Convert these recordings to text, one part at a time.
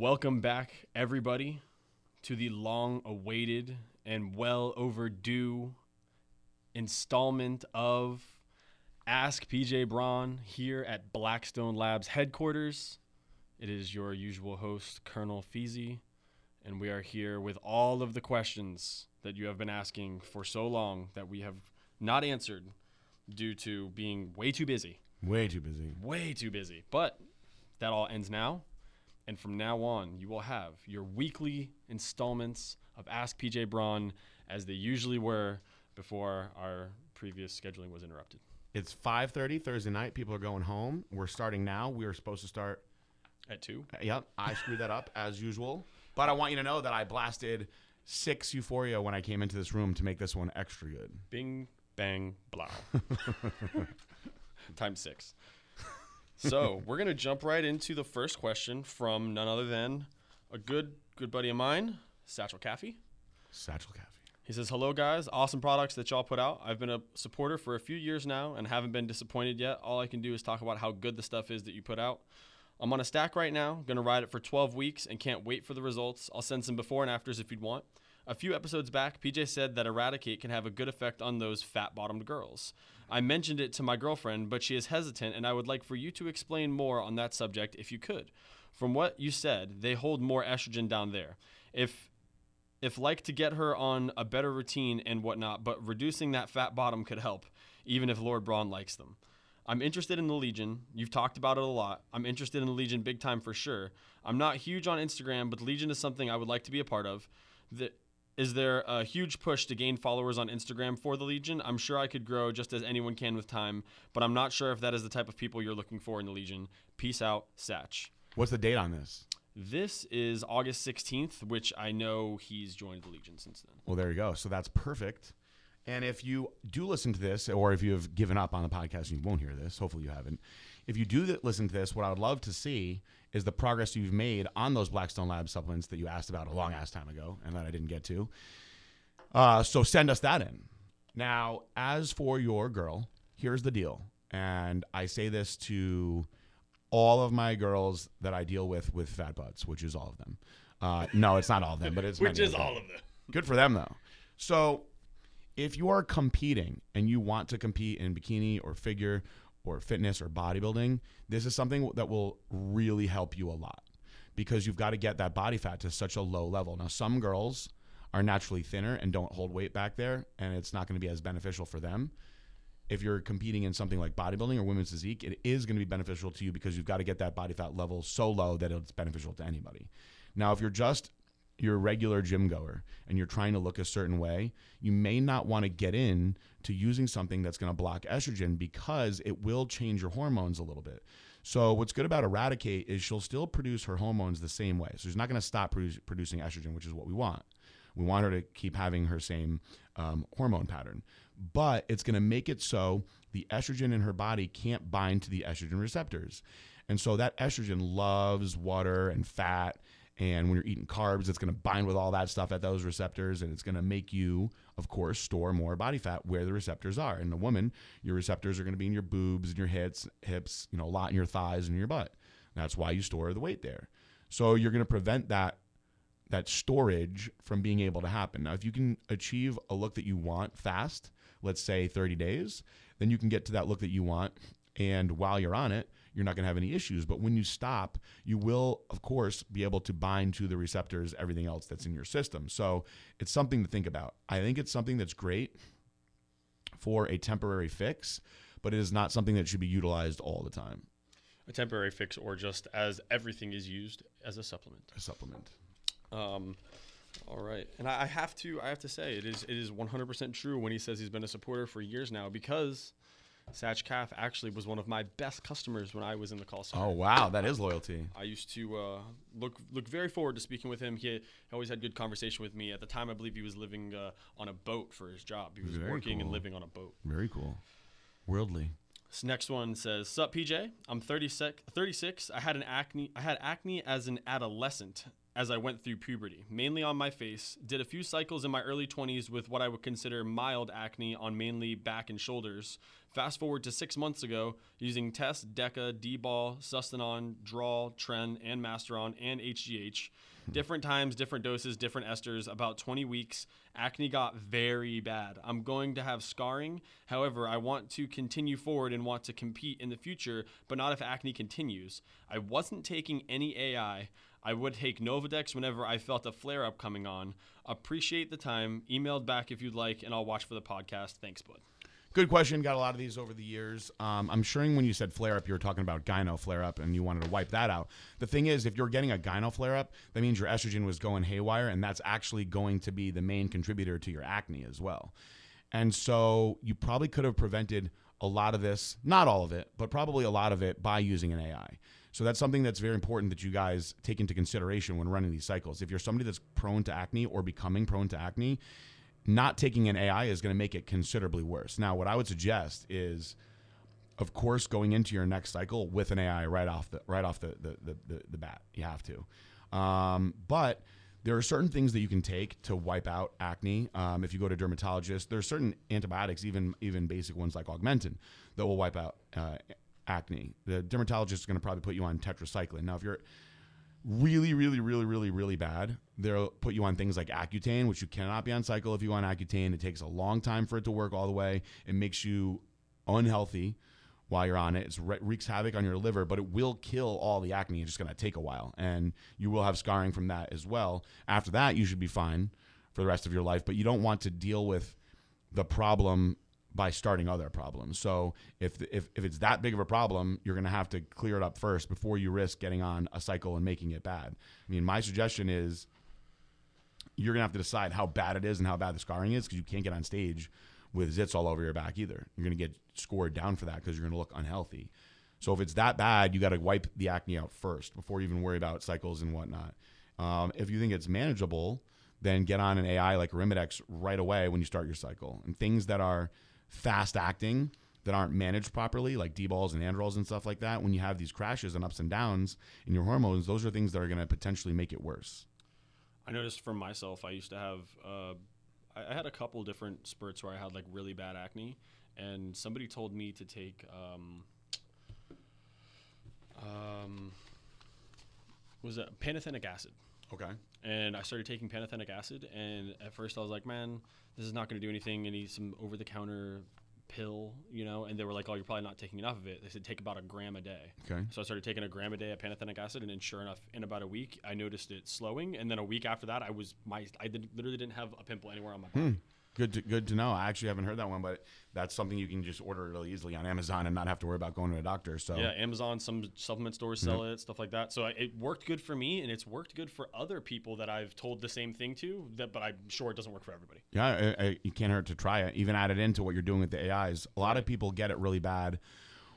Welcome back, everybody, to the long awaited and well overdue installment of Ask PJ Braun here at Blackstone Labs headquarters. It is your usual host, Colonel Feezy, and we are here with all of the questions that you have been asking for so long that we have not answered due to being way too busy. Way too busy. Way too busy. But that all ends now. And from now on, you will have your weekly installments of Ask PJ Braun as they usually were before our previous scheduling was interrupted. It's 5:30 Thursday night. People are going home. We're starting now. We were supposed to start. At two? Uh, yep, I screwed that up as usual. But I want you to know that I blasted six Euphoria when I came into this room to make this one extra good. Bing, bang, blow. Times six. So we're gonna jump right into the first question from none other than a good good buddy of mine, Satchel Caffey. Satchel Caffey. He says, "Hello guys, awesome products that y'all put out. I've been a supporter for a few years now and haven't been disappointed yet. All I can do is talk about how good the stuff is that you put out. I'm on a stack right now, gonna ride it for 12 weeks and can't wait for the results. I'll send some before and afters if you'd want. A few episodes back, PJ said that Eradicate can have a good effect on those fat bottomed girls. I mentioned it to my girlfriend, but she is hesitant, and I would like for you to explain more on that subject if you could. From what you said, they hold more estrogen down there. If if like to get her on a better routine and whatnot, but reducing that fat bottom could help, even if Lord Braun likes them. I'm interested in the Legion. You've talked about it a lot. I'm interested in the Legion big time for sure. I'm not huge on Instagram, but Legion is something I would like to be a part of. The, is there a huge push to gain followers on Instagram for the Legion? I'm sure I could grow just as anyone can with time, but I'm not sure if that is the type of people you're looking for in the Legion. Peace out, Satch. What's the date on this? This is August 16th, which I know he's joined the Legion since then. Well, there you go. So that's perfect. And if you do listen to this, or if you have given up on the podcast and you won't hear this, hopefully you haven't. If you do listen to this, what I would love to see is the progress you've made on those Blackstone Lab supplements that you asked about a long ass time ago and that I didn't get to. Uh, so send us that in. Now, as for your girl, here's the deal. And I say this to all of my girls that I deal with with fat butts, which is all of them. Uh, no, it's not all of them, but it's Which many is them. all of them. Good for them though. So, if you are competing and you want to compete in bikini or figure or fitness or bodybuilding, this is something that will really help you a lot because you've got to get that body fat to such a low level. Now, some girls are naturally thinner and don't hold weight back there, and it's not going to be as beneficial for them. If you're competing in something like bodybuilding or women's physique, it is going to be beneficial to you because you've got to get that body fat level so low that it's beneficial to anybody. Now, if you're just you're a regular gym goer and you're trying to look a certain way, you may not want to get in to using something that's going to block estrogen because it will change your hormones a little bit. So what's good about Eradicate is she'll still produce her hormones the same way. So she's not going to stop produ- producing estrogen, which is what we want. We want her to keep having her same um, hormone pattern, but it's going to make it so the estrogen in her body can't bind to the estrogen receptors. And so that estrogen loves water and fat and when you're eating carbs, it's going to bind with all that stuff at those receptors, and it's going to make you, of course, store more body fat where the receptors are. In a woman, your receptors are going to be in your boobs and your hips, hips, you know, a lot in your thighs and your butt. That's why you store the weight there. So you're going to prevent that that storage from being able to happen. Now, if you can achieve a look that you want fast, let's say 30 days, then you can get to that look that you want. And while you're on it, you're not going to have any issues. But when you stop, you will, of course, be able to bind to the receptors, everything else that's in your system. So it's something to think about. I think it's something that's great for a temporary fix, but it is not something that should be utilized all the time. A temporary fix, or just as everything is used as a supplement. A supplement. Um, all right, and I, I have to I have to say it is it is 100% true when he says he's been a supporter for years now because Satch Calf actually was one of my best customers when I was in the call center. Oh wow, that is loyalty. I used to uh, look look very forward to speaking with him. He always had good conversation with me. At the time, I believe he was living uh, on a boat for his job. He was Very working and living on a boat. Very cool. Worldly. This next one says, "Sup, PJ? I'm 36. 36. I had an acne. I had acne as an adolescent. As I went through puberty, mainly on my face. Did a few cycles in my early 20s with what I would consider mild acne on mainly back and shoulders. Fast forward to six months ago, using Test, Deca, D-Bol, Sustanon, Draw, Tren, and Masteron, and HGH. Different times, different doses, different esters, about 20 weeks. Acne got very bad. I'm going to have scarring. However, I want to continue forward and want to compete in the future, but not if acne continues. I wasn't taking any AI. I would take Nolvadex whenever I felt a flare up coming on. Appreciate the time. Emailed back if you'd like, and I'll watch for the podcast. Thanks, bud. Good question. Got a lot of these over the years. Um, I'm sure when you said flare up, you were talking about gyno flare up and you wanted to wipe that out. The thing is, if you're getting a gyno flare up, that means your estrogen was going haywire, and that's actually going to be the main contributor to your acne as well. And so you probably could have prevented a lot of this, not all of it, but probably a lot of it by using an AI. So that's something that's very important that you guys take into consideration when running these cycles. If you're somebody that's prone to acne or becoming prone to acne, not taking an AI is going to make it considerably worse. Now, what I would suggest is, of course, going into your next cycle with an AI right off the right off the the the, the, the bat. You have to, um, but there are certain things that you can take to wipe out acne. Um, if you go to dermatologist, there are certain antibiotics, even even basic ones like Augmentin, that will wipe out uh, acne. The dermatologist is going to probably put you on tetracycline. Now, if you're really, really, really, really, really bad, they'll put you on things like Accutane, which you cannot be on cycle if you want Accutane. It takes a long time for it to work all the way. It makes you unhealthy while you're on it. It wreaks havoc on your liver, but it will kill all the acne. It's just going to take a while, and you will have scarring from that as well. After that, you should be fine for the rest of your life, but you don't want to deal with the problem by starting other problems. So if if if it's that big of a problem, you're going to have to clear it up first before you risk getting on a cycle and making it bad. I mean, my suggestion is you're going to have to decide how bad it is and how bad the scarring is because you can't get on stage with zits all over your back either. You're going to get scored down for that because you're going to look unhealthy. So if it's that bad, you got to wipe the acne out first before you even worry about cycles and whatnot. Um, if you think it's manageable, then get on an AI like Arimidex right away when you start your cycle. And things that are fast acting that aren't managed properly, like D-bols and androls and stuff like that, when you have these crashes and ups and downs in your hormones, those are things that are going to potentially make it worse. I noticed for myself, I used to have, uh, I, I, had a couple different spurts where I had like really bad acne, and somebody told me to take, um, um, was it pantothenic acid? Okay. And I started taking pantothenic acid, and at first I was like, man, this is not going to do anything. I need some over the counter pill, you know, and they were like, "Oh, you're probably not taking enough of it." They said take about a gram a day. Okay. So I started taking a gram a day of pantothenic acid, and then sure enough, in about a week, I noticed it slowing, and then a week after that, I was my I did, literally didn't have a pimple anywhere on my body. Hmm. Good to, good to know. I actually haven't heard that one, but that's something you can just order really easily on Amazon and not have to worry about going to a doctor. So yeah, Amazon, some supplement stores mm-hmm. sell it, stuff like that. So it worked good for me, and it's worked good for other people that I've told the same thing to. That, but I'm sure it doesn't work for everybody. Yeah, I, I, you can't hurt to try it. Even add it into what you're doing with the AIs. A lot of people get it really bad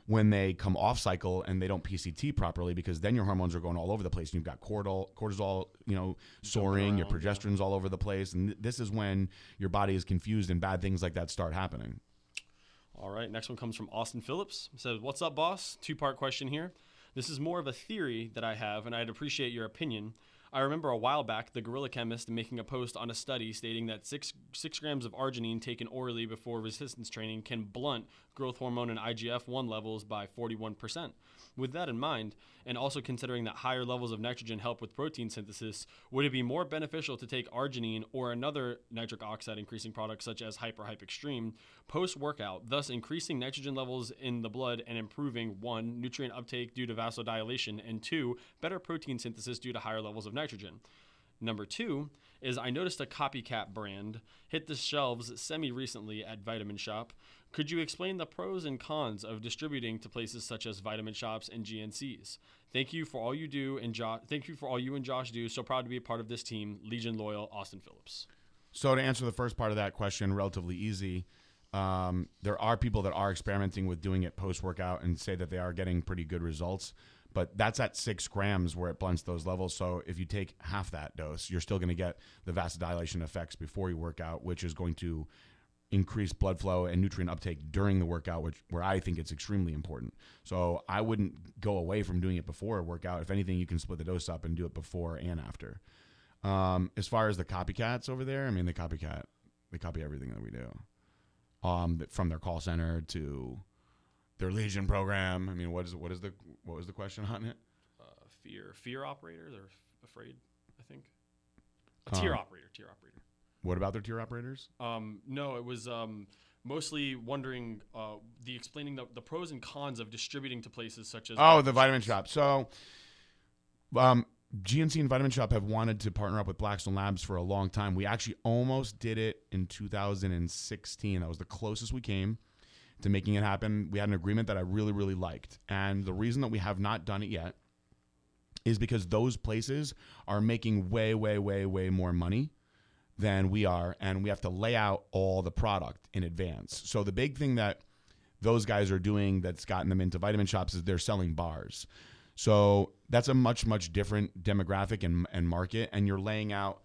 when they come off cycle and they don't PCT properly because then your hormones are going all over the place and you've got cortisol, cortisol, you know, soaring, your progesterone's yeah. all over the place, and th- this is when your body is confused and bad things like that start happening. All right, next one comes from Austin Phillips. It says, "What's up, boss?" Two part question here. This is more of a theory that I have, and I'd appreciate your opinion. I remember a while back the Gorilla Chemist making a post on a study stating that six six grams of arginine taken orally before resistance training can blunt growth hormone and IGF 1 levels by 41%. With that in mind, and also considering that higher levels of nitrogen help with protein synthesis, would it be more beneficial to take arginine or another nitric oxide increasing product such as Hyper Extreme post workout, thus increasing nitrogen levels in the blood and improving one, nutrient uptake due to vasodilation, and two, better protein synthesis due to higher levels of nitrogen? Number two is I noticed a copycat brand hit the shelves semi recently at Vitamin Shoppe could you explain the pros and cons of distributing to places such as vitamin shops and GNCs? Thank you for all you do and Josh. Thank you for all you and Josh do. So proud to be a part of this team. Legion loyal, Austin Phillips. So to answer the first part of that question, relatively easy. Um, there are people that are experimenting with doing it post workout and say that they are getting pretty good results. But that's at six grams where it blunts those levels. So if you take half that dose, you're still going to get the vasodilation effects before you work out, which is going to increase blood flow and nutrient uptake during the workout, which where I think it's extremely important. So I wouldn't go away from doing it before a workout. If anything, you can split the dose up and do it before and after. Um, as far as the copycats over there, I mean, they copycat, they copy everything that we do, um, from their call center to their Legion program. I mean, what is what is the what was the question on it? Uh, fear, fear operator. They're afraid. I think. A tier Um, operator. Tier operator. What about their tier operators? Um, no, it was um, mostly wondering uh, the explaining the, the pros and cons of distributing to places such as Oh, the vitamin shop. So, um, GNC and Vitamin Shoppe have wanted to partner up with Blackstone Labs for a long time. We actually almost did it in 2016. That was the closest we came to making it happen. We had an agreement that I really, really liked. And the reason that we have not done it yet is because those places are making way, way, way, way more money than we are. And we have to lay out all the product in advance. So the big thing that those guys are doing that's gotten them into vitamin shops is they're selling bars. So that's a much much different demographic and, and market, and you're laying out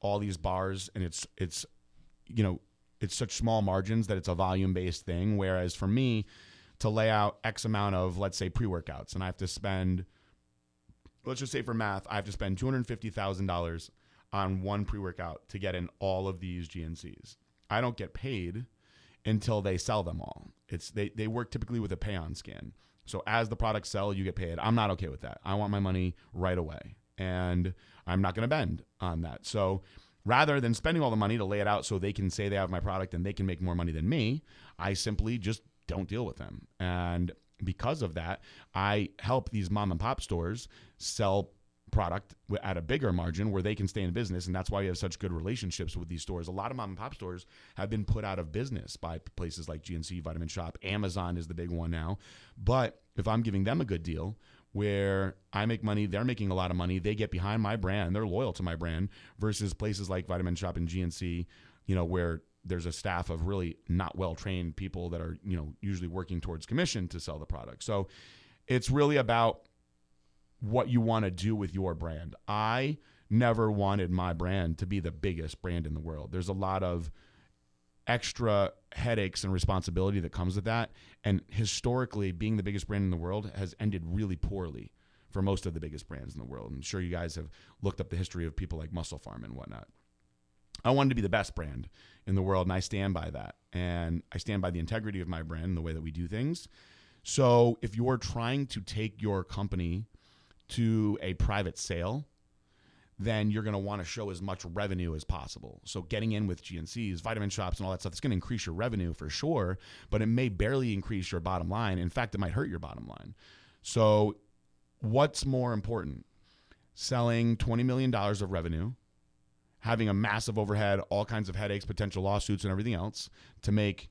all these bars, and it's it's you know it's such small margins that it's a volume based thing. Whereas for me to lay out X amount of let's say pre workouts, and I have to spend let's just say for math, I have to spend two hundred fifty thousand dollars on one pre workout to get in all of these GNCs. I don't get paid until they sell them all. It's they, they work typically with a pay on scan. So as the products sell, you get paid. I'm not okay with that. I want my money right away. And I'm not to bend on that. So rather than spending all the money to lay it out so they can say they have my product and they can make more money than me, I simply just don't deal with them. And because of that, I help these mom and pop stores sell product at a bigger margin where they can stay in business and that's why we have such good relationships with these stores. A lot of mom and pop stores have been put out of business by places like gnc vitamin shop. Amazon is the big one now. But if i'm giving them a good deal where i make money they're making a lot of money they get behind my brand they're loyal to my brand versus places like vitamin shop and gnc you know where there's a staff of really not well trained people that are you know usually working towards commission to sell the product. So it's really about what you want to do with your brand. I never wanted my brand to be the biggest brand in the world. There's a lot of extra headaches and responsibility that comes with that. And historically, being the biggest brand in the world has ended really poorly for most of the biggest brands in the world. I'm sure you guys have looked up the history of people like MusclePharm and whatnot. I wanted to be the best brand in the world, and I stand by that. And I stand by the integrity of my brand and the way that we do things. So if you're trying to take your company to a private sale, then you're going to want to show as much revenue as possible. So getting in with GNCs, vitamin shops, and all that stuff, it's going to increase your revenue for sure, but it may barely increase your bottom line. In fact, it might hurt your bottom line. So what's more important? Selling $20 million of revenue, having a massive overhead, all kinds of headaches, potential lawsuits, and everything else to make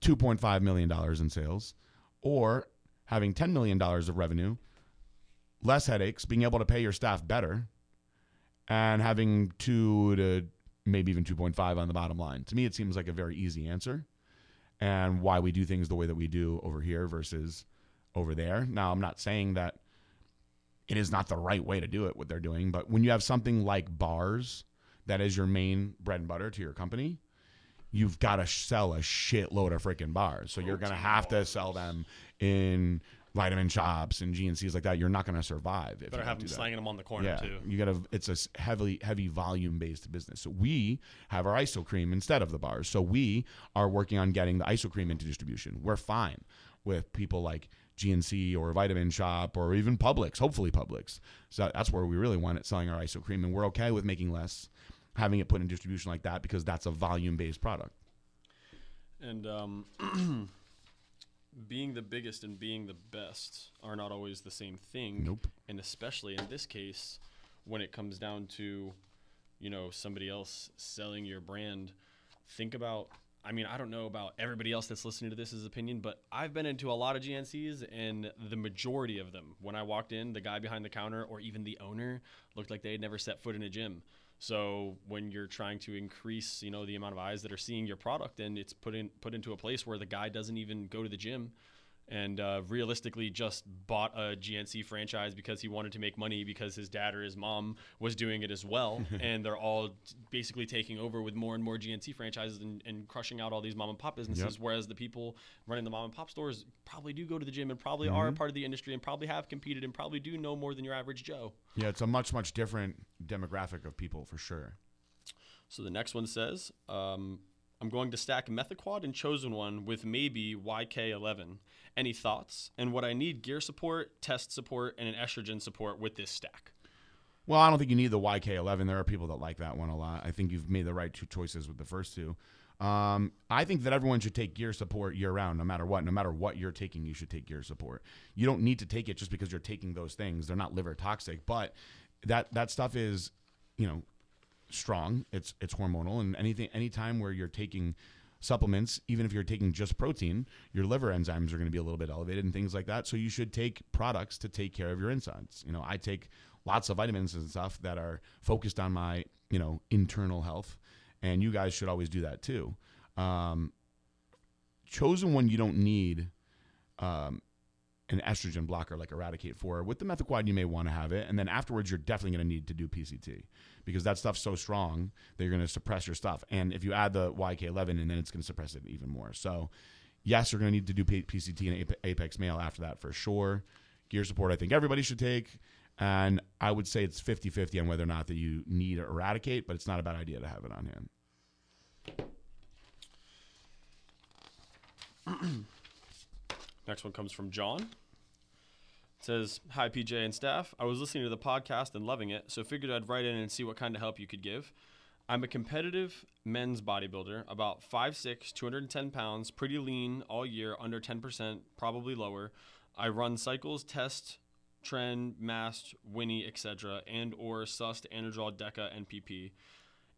$2.5 million in sales, or having $10 million of revenue, less headaches, being able to pay your staff better, and having two to maybe even 2.5 on the bottom line. To me, it seems like a very easy answer and why we do things the way that we do over here versus over there. Now, I'm not saying that it is not the right way to do it, what they're doing, but when you have something like bars that is your main bread and butter to your company, you've got to sell a shitload of freaking bars. So you're going to have to sell them in vitamin shops and GNCs like that. You're not going to survive if Better you have don't them do that. slanging them on the corner Yeah, too. you gotta. It's a heavily heavy volume based business. So we have our iso cream instead of the bars. So we are working on getting the iso cream into distribution. We're fine with people like GNC or Vitamin Shoppe or even Publix. Hopefully Publix. So that's where we really want it selling our iso cream, and we're okay with making less, having it put in distribution like that because that's a volume based product. And um, being the biggest and being the best are not always the same thing. Nope. And especially in this case, when it comes down to, you know, somebody else selling your brand, think about. I mean, I don't know about everybody else that's listening to this' opinion, but I've been into a lot of GNCs, and the majority of them, when I walked in, the guy behind the counter or even the owner looked like they had never set foot in a gym. So when you're trying to increase, you know, the amount of eyes that are seeing your product, and it's put in put into a place where the guy doesn't even go to the gym, and uh, realistically just bought a GNC franchise because he wanted to make money because his dad or his mom was doing it as well. and they're all basically taking over with more and more GNC franchises and, and crushing out all these mom and pop businesses. Yep. Whereas the people running the mom and pop stores probably do go to the gym and probably are a part of the industry and probably have competed and probably do know more than your average Joe. Yeah, it's a much much different demographic of people for sure. So the next one says, um, I'm going to stack Methaquad and Chosen One with maybe YK11. Any thoughts? And what I need gear support, test support, and an estrogen support with this stack. Well, I don't think you need the YK11. There are people that like that one a lot. I think you've made the right two choices with the first two. Um, I think that everyone should take gear support year round, no matter what. No matter what you're taking, you should take gear support. You don't need to take it just because you're taking those things. They're not liver toxic, but that that stuff is, you know, strong. It's it's hormonal, and anything anytime where you're taking supplements, even if you're taking just protein, your liver enzymes are going to be a little bit elevated and things like that. So you should take products to take care of your insides. You know, I take lots of vitamins and stuff that are focused on my you know internal health, and you guys should always do that too. Um, chosen one you don't need. Um, an estrogen blocker like Eradicate 4. With the Methaquad, you may want to have it. And then afterwards, you're definitely going to need to do PCT because that stuff's so strong that you're going to suppress your stuff. And if you add the YK11, and then it's going to suppress it even more. So, yes, you're going to need to do PCT and Apex Male after that for sure. Gear support, I think everybody should take. And I would say it's 50 50 on whether or not that you need to eradicate, but it's not a bad idea to have it on hand. Next one comes from John. Says, Hi, PJ and staff. I was listening to the podcast and loving it, so figured I'd write in and see what kind of help you could give. I'm a competitive men's bodybuilder, about 5'6, 210 pounds, pretty lean all year, under 10%, probably lower. I run cycles, test, tren, mast, Winnie, etc., and or sust, Anadrol, Deca, and PP.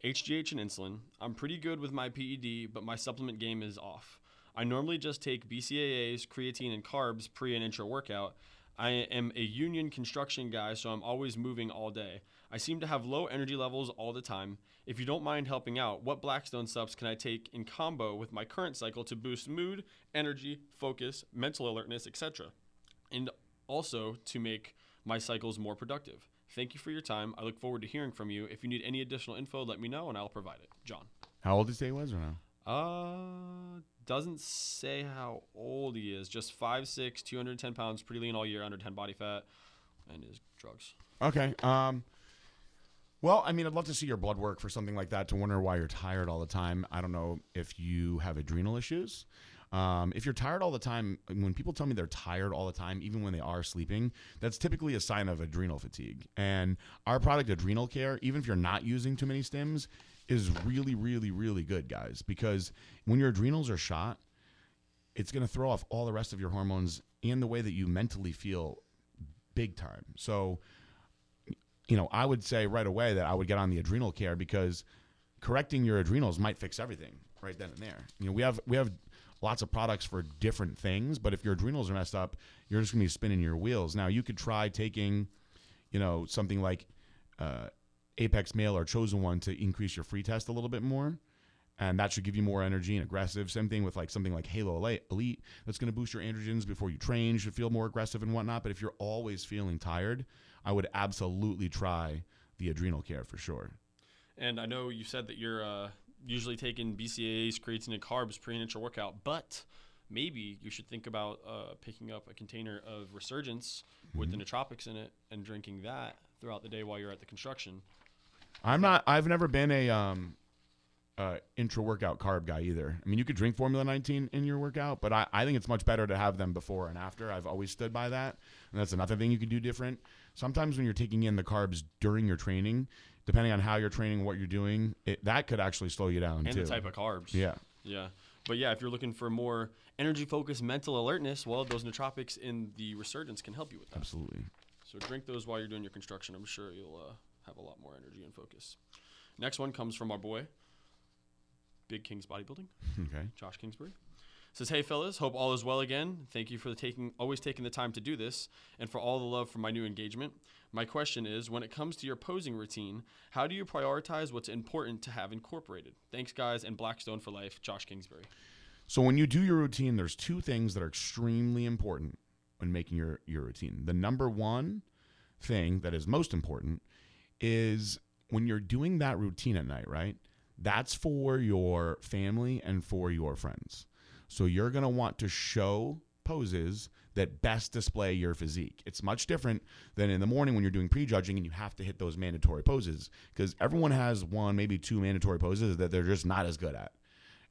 HGH and insulin. I'm pretty good with my PED, but my supplement game is off. I normally just take BCAAs, creatine, and carbs pre and intra workout. I am a union construction guy, so I'm always moving all day. I seem to have low energy levels all the time. If you don't mind helping out, what Blackstone subs can I take in combo with my current cycle to boost mood, energy, focus, mental alertness, etc., and also to make my cycles more productive? Thank you for your time. I look forward to hearing from you. If you need any additional info, let me know and I'll provide it. John. How old did you say he was right now? Uh, doesn't say how old he is. Just 5'6", 210 pounds, pretty lean all year, under 10 body fat, and his drugs. Okay. Um, well, I mean, I'd love to see your blood work for something like that to wonder why you're tired all the time. I don't know if you have adrenal issues. Um, if you're tired all the time, when people tell me they're tired all the time, even when they are sleeping, that's typically a sign of adrenal fatigue. And our product, Adrenal Care, even if you're not using too many stims, is really, really, really good, guys. Because when your adrenals are shot, it's going to throw off all the rest of your hormones and the way that you mentally feel big time. So, you know, I would say right away that I would get on the adrenal care because correcting your adrenals might fix everything right then and there. You know, we have we have lots of products for different things, but if your adrenals are messed up, you're just going to be spinning your wheels. Now, you could try taking, you know, something like uh, Apex Male or Chosen One to increase your free test a little bit more. And that should give you more energy and aggressive. Same thing with like something like Halo Elite- Elite. That's going to boost your androgens before you train. You should feel more aggressive and whatnot. But if you're always feeling tired, I would absolutely try the adrenal care for sure. And I know you said that you're uh, usually taking BCAAs, creatine, and carbs pre and intra workout, but maybe you should think about uh, picking up a container of Resurgence with the nootropics in it and drinking that throughout the day while you're at the construction. I'm not. I've never been a um, uh, intra workout carb guy either. I mean, you could drink Formula 19 in your workout, but I, I think it's much better to have them before and after. I've always stood by that, and that's another thing you can do different. Sometimes when you're taking in the carbs during your training, depending on how you're training, what you're doing, it, that could actually slow you down And too. the type of carbs. yeah. Yeah. But yeah, if you're looking for more energy focused mental alertness, well, those nootropics in the Resurgence can help you with that. Absolutely. So drink those while you're doing your construction. I'm sure you'll uh, have a lot more energy and focus. Next one comes from our boy, Big Kings Bodybuilding, Okay. Josh Kingsbury. Says, "Hey fellas, hope all is well again. Thank you for taking always taking the time to do this and for all the love for my new engagement. My question is, when it comes to your posing routine, how do you prioritize what's important to have incorporated? Thanks guys and Blackstone for life, Josh Kingsbury. So when you do your routine, there's two things that are extremely important when making your, your routine. The number one thing that is most important is when you're doing that routine at night, right? That's for your family and for your friends. So you're going to want to show poses that best display your physique. It's much different than in the morning when you're doing prejudging and you have to hit those mandatory poses because everyone has one, maybe two mandatory poses that they're just not as good at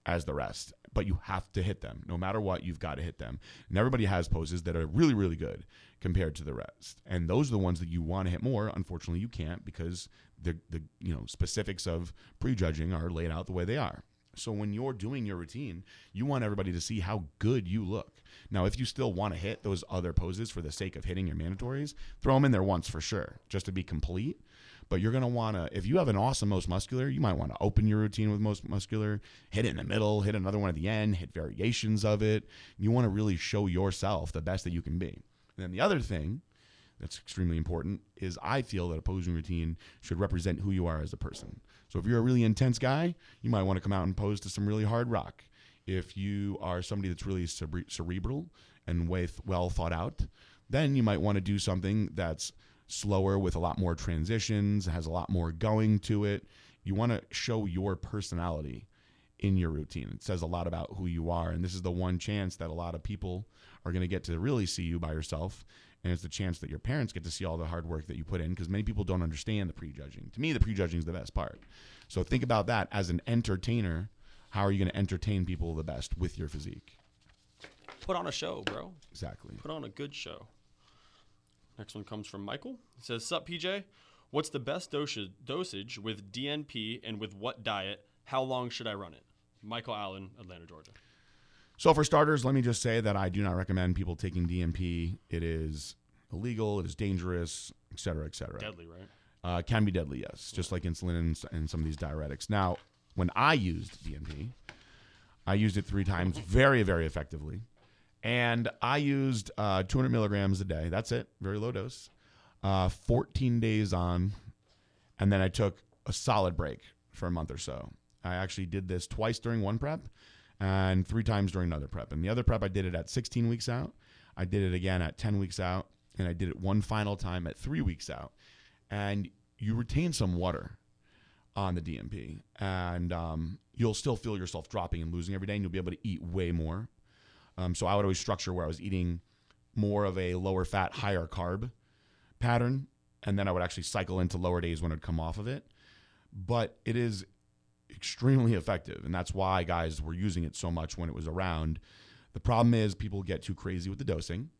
as the rest, but you have to hit them. No matter what, you've got to hit them. And everybody has poses that are really, really good compared to the rest. And those are the ones that you want to hit more. Unfortunately, you can't because the the you know specifics of prejudging are laid out the way they are. So when you're doing your routine, you want everybody to see how good you look. Now, if you still want to hit those other poses for the sake of hitting your mandatories, throw them in there once for sure, just to be complete. But you're going to want to, if you have an awesome most muscular, you might want to open your routine with most muscular, hit it in the middle, hit another one at the end, hit variations of it. You want to really show yourself the best that you can be. And then the other thing that's extremely important is I feel that a posing routine should represent who you are as a person. So if you're a really intense guy, you might want to come out and pose to some really hard rock. If you are somebody that's really cere- cerebral and with well thought out, then you might want to do something that's slower with a lot more transitions, has a lot more going to it. You want to show your personality in your routine. It says a lot about who you are. And this is the one chance that a lot of people are going to get to really see you by yourself. And it's the chance that your parents get to see all the hard work that you put in because many people don't understand the prejudging. To me, the prejudging is the best part. So think about that as an entertainer. How are you going to entertain people the best with your physique? Put on a show, bro. Exactly. Put on a good show. Next one comes from Michael. It says, Sup, PJ? What's the best dosage, dosage with DNP and with what diet? How long should I run it? Michael Allen, Atlanta, Georgia. So, for starters, let me just say that I do not recommend people taking DNP. It is illegal, it is dangerous, et cetera, et cetera. Deadly, right? Uh, can be deadly, yes, just like insulin and, and some of these diuretics. Now, when I used DNP, I used it three times very, very effectively. And I used uh, 200 milligrams a day. That's it, very low dose. Uh, 14 days on. And then I took a solid break for a month or so. I actually did this twice during one prep and three times during another prep. And the other prep, I did it at 16 weeks out. I did it again at 10 weeks out. And I did it one final time at three weeks out. And you retain some water on the DNP. And um, you'll still feel yourself dropping and losing every day. And you'll be able to eat way more. Um, so I would always structure where I was eating more of a lower fat, higher carb pattern. And then I would actually cycle into lower days when I'd come off of it. But it is extremely effective. And that's why guys were using it so much when it was around. The problem is people get too crazy with the dosing.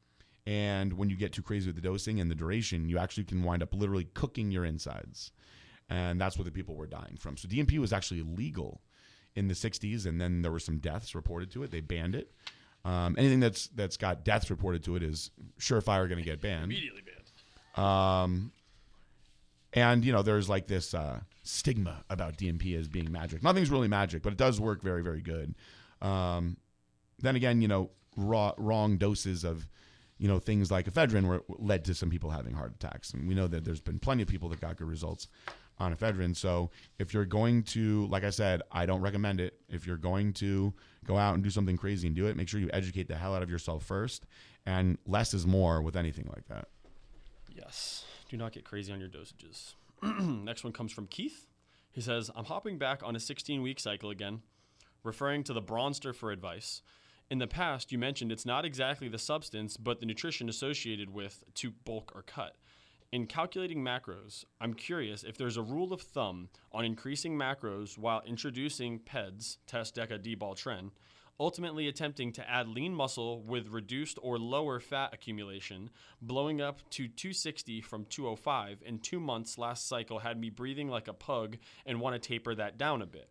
And when you get too crazy with the dosing and the duration, you actually can wind up literally cooking your insides. And that's what the people were dying from. So DNP was actually legal in the 60s, and then there were some deaths reported to it. They banned it. Um, anything that's that's got deaths reported to it is surefire going to get banned. Immediately banned. Um, and you know, there's like this uh, stigma about DNP as being magic. Nothing's really magic, but it does work very, very good. Um, then again, you know, raw, wrong doses of you know things like ephedrine were led to some people having heart attacks, and we know that there's been plenty of people that got good results on ephedrine. So if you're going to, like I said, I don't recommend it. If you're going to go out and do something crazy and do it, make sure you educate the hell out of yourself first. And less is more with anything like that. Yes. Do not get crazy on your dosages. Next one comes from Keith. He says, I'm hopping back on a 16 week cycle again, referring to the Bronster for advice. In the past, you mentioned it's not exactly the substance, but the nutrition associated with to bulk or cut. In calculating macros, I'm curious if there's a rule of thumb on increasing macros while introducing PEDs, test deca d-bol tren, ultimately attempting to add lean muscle with reduced or lower fat accumulation, blowing up to 260 from 205 in two months last cycle had me breathing like a pug and want to taper that down a bit.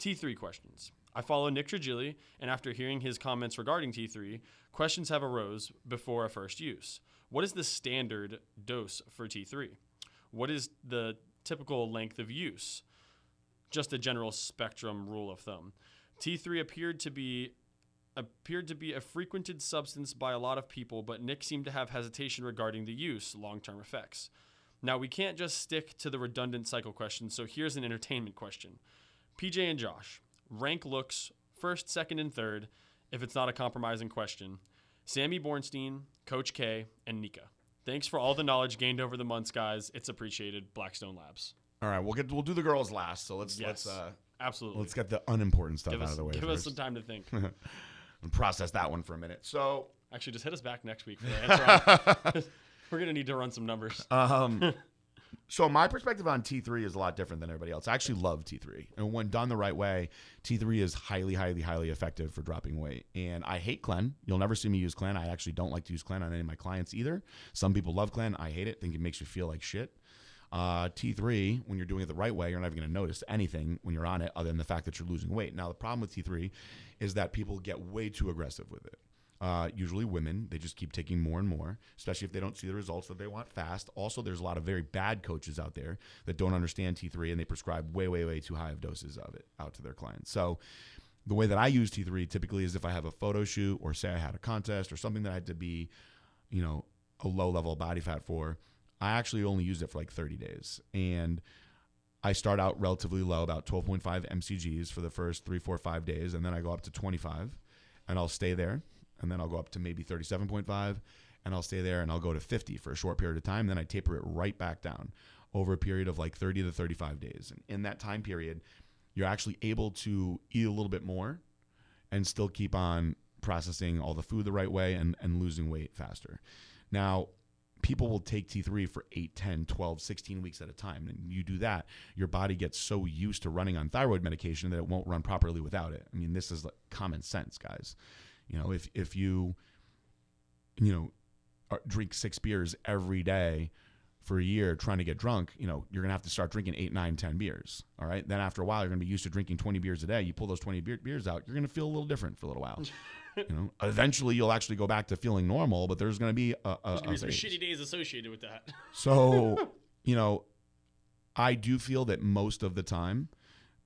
T3 questions. I follow Nick Trigili, and after hearing his comments regarding T3, questions have arose before a first use. What is the standard dose for T3? What is the typical length of use? Just a general spectrum rule of thumb. T3 appeared to be appeared to be a frequented substance by a lot of people, but Nick seemed to have hesitation regarding the use, long-term effects. Now we can't just stick to the redundant cycle question, so here's an entertainment question. PJ and Josh, rank looks first, second, and third if it's not a compromising question. Sammy Bornstein, Coach K, and Nika. Thanks for all the knowledge gained over the months, guys. It's appreciated. Blackstone Labs. All right, we'll get we'll do the girls last. So let's Yes. let's uh, Absolutely. let's get the unimportant stuff give out us, of the way give first us some time to think. and process that one for a minute. So Actually, just hit us back next week for the answer. We're going to need to run some numbers. Um, so my perspective on T3 is a lot different than everybody else. I actually love T3, and when done the right way, T3 is highly, highly, highly effective for dropping weight. And I hate Clen. You'll never see me use Clen. I actually don't like to use Clen on any of my clients either. Some people love Clen. I hate it. Think it makes you feel like shit. Uh, T3, when you're doing it the right way, you're not even going to notice anything when you're on it, other than the fact that you're losing weight. Now, the problem with T3 is that people get way too aggressive with it. Uh, usually women, they just keep taking more and more, especially if they don't see the results that they want fast. Also, there's a lot of very bad coaches out there that don't understand T3 and they prescribe way, way, way too high of doses of it out to their clients. So, the way that I use T3 typically is if I have a photo shoot or say I had a contest or something that I had to be, you know, a low level body fat for, I actually only use it for like 30 days. And I start out relatively low, about 12.5 mcgs for the first three, four, five days, and then I go up to 25, and I'll stay there, and then I'll go up to maybe 37.5, and I'll stay there, and I'll go to 50 for a short period of time. Then I taper it right back down over a period of like 30 to 35 days. And in that time period, you're actually able to eat a little bit more and still keep on processing all the food the right way and, and losing weight faster. Now, people will take T3 for 8, 10, 12, 16 weeks at a time. And you do that, your body gets so used to running on thyroid medication that it won't run properly without it. I mean, this is like common sense, guys. You know, if if you you know drink 6 beers every day for a year trying to get drunk, you know, you're going to have to start drinking eight, nine, 10 beers. All right. Then after a while, you're going to be used to drinking 20 beers a day. You pull those 20 beer- beers out, you're going to feel a little different for a little while. You know, eventually you'll actually go back to feeling normal, but there's going to be a, a, There's going to a be some phase. shitty days associated with that. So, you know, I do feel that most of the time,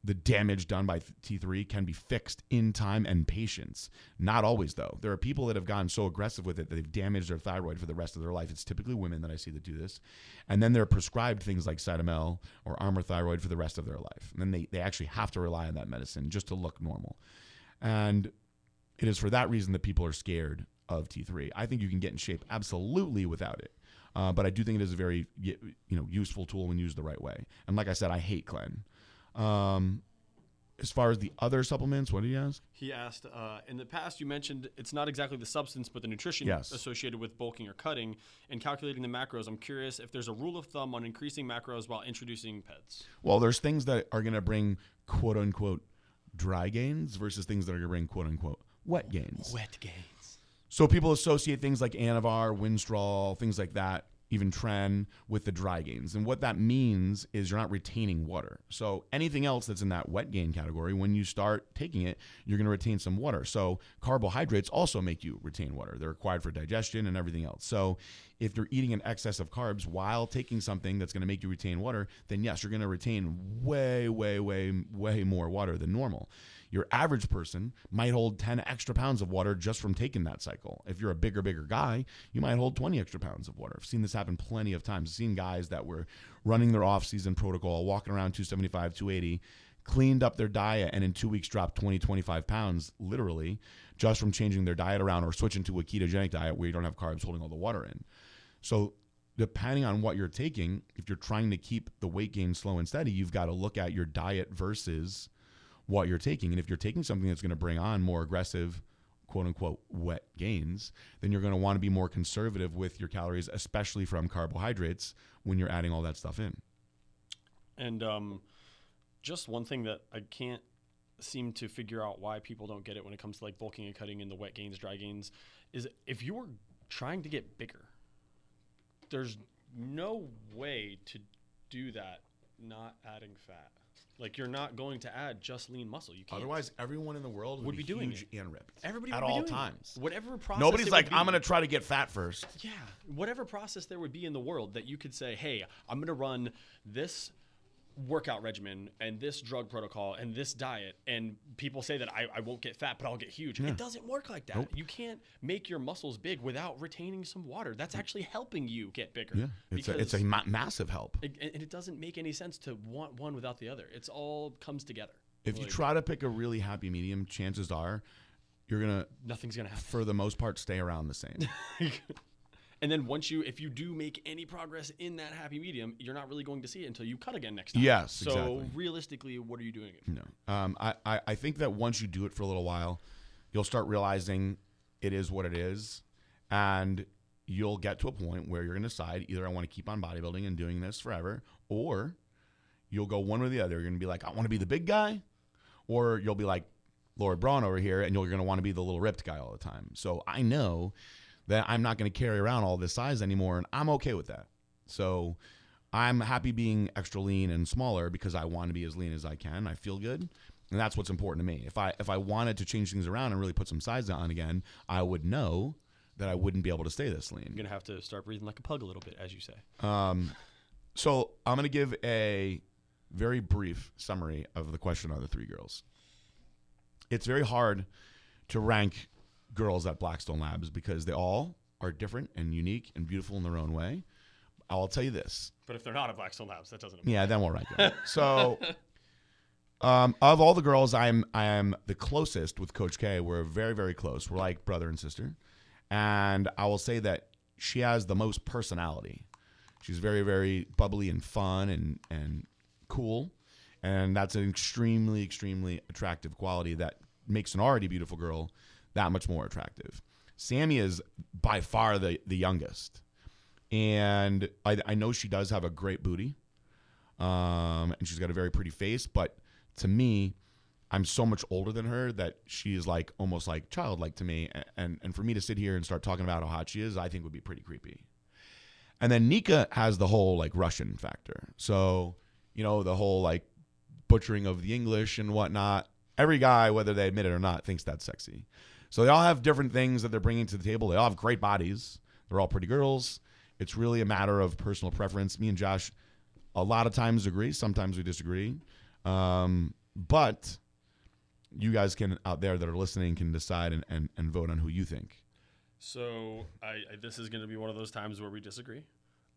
the damage done by T3 can be fixed in time and patience. Not always, though. There are people that have gotten so aggressive with it that they've damaged their thyroid for the rest of their life. It's typically women that I see that do this. And then they're prescribed things like Cytomel or Armour Thyroid for the rest of their life. And then they, they actually have to rely on that medicine just to look normal. And it is for that reason that people are scared of T3. I think you can get in shape absolutely without it. Uh, but I do think it is a very you know useful tool when used the right way. And like I said, I hate Clen. Um, as far as the other supplements, what did you ask? He asked, uh, in the past, you mentioned it's not exactly the substance, but the nutrition Yes. associated with bulking or cutting. And calculating the macros, I'm curious if there's a rule of thumb on increasing macros while introducing PEDs. Well, there's things that are going to bring quote unquote dry gains versus things that are going to bring quote unquote wet gains. Wet gains. So people associate things like Anavar, Winstrol, things like that, even Tren, with the dry gains. And what that means is you're not retaining water. So anything else that's in that wet gain category, when you start taking it, you're going to retain some water. So carbohydrates also make you retain water. They're required for digestion and everything else. So if you're eating an excess of carbs while taking something that's going to make you retain water, then yes, you're going to retain way, way, way, way more water than normal. Your average person might hold 10 extra pounds of water just from taking that cycle. If you're a bigger, bigger guy, you might hold 20 extra pounds of water. I've seen this happen plenty of times. I've seen guys that were running their off season protocol, walking around 275, 280, cleaned up their diet, and in two weeks dropped 20, 25 pounds, literally, just from changing their diet around or switching to a ketogenic diet where you don't have carbs holding all the water in. So, depending on what you're taking, if you're trying to keep the weight gain slow and steady, you've got to look at your diet versus what you're taking. And if you're taking something that's going to bring on more aggressive, quote unquote, wet gains, then you're going to want to be more conservative with your calories, especially from carbohydrates when you're adding all that stuff in. And um, just one thing that I can't seem to figure out why people don't get it when it comes to like bulking and cutting and the wet gains, dry gains, is if you're trying to get bigger, there's no way to do that not adding fat. Like you're not going to add just lean muscle. You can't. Otherwise, everyone in the world would, Would be doing huge and ripped. Everybody at would be all doing it. At all times. Whatever process. Nobody's it like, I'm going to try to get fat first. Yeah, whatever process there would be in the world that you could say, hey, I'm going to run this workout regimen and this drug protocol and this diet, and people say that I, I won't get fat, but I'll get huge. It doesn't work like that. Nope. You can't make your muscles big without retaining some water. That's actually helping you get bigger. Yeah, it's a, it's a ma- massive help. it, and it doesn't make any sense to want one without the other. It's all comes together. If you try to pick a really happy medium, chances are you're gonna, Nothing's gonna happen. for the most part, stay around the same. and then once you, if you do make any progress in that happy medium, you're not really going to see it until you cut again next time. Yes, So exactly. realistically, what are you doing it? No. Um, I, I, I think that once you do it for a little while, you'll start realizing it is what it is. And you'll get to a point where you're going to decide either I want to keep on bodybuilding and doing this forever, or you'll go one or the other. You're going to be like, I want to be the big guy, or you'll be like Lord Braun over here, and you're going to want to be the little ripped guy all the time. So I know that I'm not going to carry around all this size anymore, and I'm okay with that. So I'm happy being extra lean and smaller because I want to be as lean as I can. I feel good. And that's what's important to me. If I if I wanted to change things around and really put some size on again, I would know that I wouldn't be able to stay this lean. You're gonna have to start breathing like a pug a little bit, as you say. Um, so I'm going to give a very brief summary of the question on the three girls. It's very hard to rank girls at Blackstone Labs because they all are different and unique and beautiful in their own way. I'll tell you this. But if they're not at Blackstone Labs, that doesn't. apply. Yeah, then we'll rank them. So, um, of all the girls, I'm I am the closest with Coach K. We're very very close. We're like brother and sister, and I will say that she has the most personality. She's very very bubbly and fun and and cool, and that's an extremely extremely attractive quality that makes an already beautiful girl that much more attractive. Sammy is by far the the youngest, and I, I know she does have a great booty um, and she's got a very pretty face. But to me, I'm so much older than her that she is like almost like childlike to me. And and for me to sit here and start talking about how hot she is, I think would be pretty creepy. And then Nika has the whole like Russian factor. So you know the whole like butchering of the English and whatnot. Every guy, whether they admit it or not, thinks that's sexy. So they all have different things that they're bringing to the table. They all have great bodies. They're all pretty girls. It's really a matter of personal preference. Me and Josh a lot of times agree sometimes we disagree um, but you guys can out there that are listening can decide and, and, and vote on who you think So I, I this is going to be one of those times where we disagree,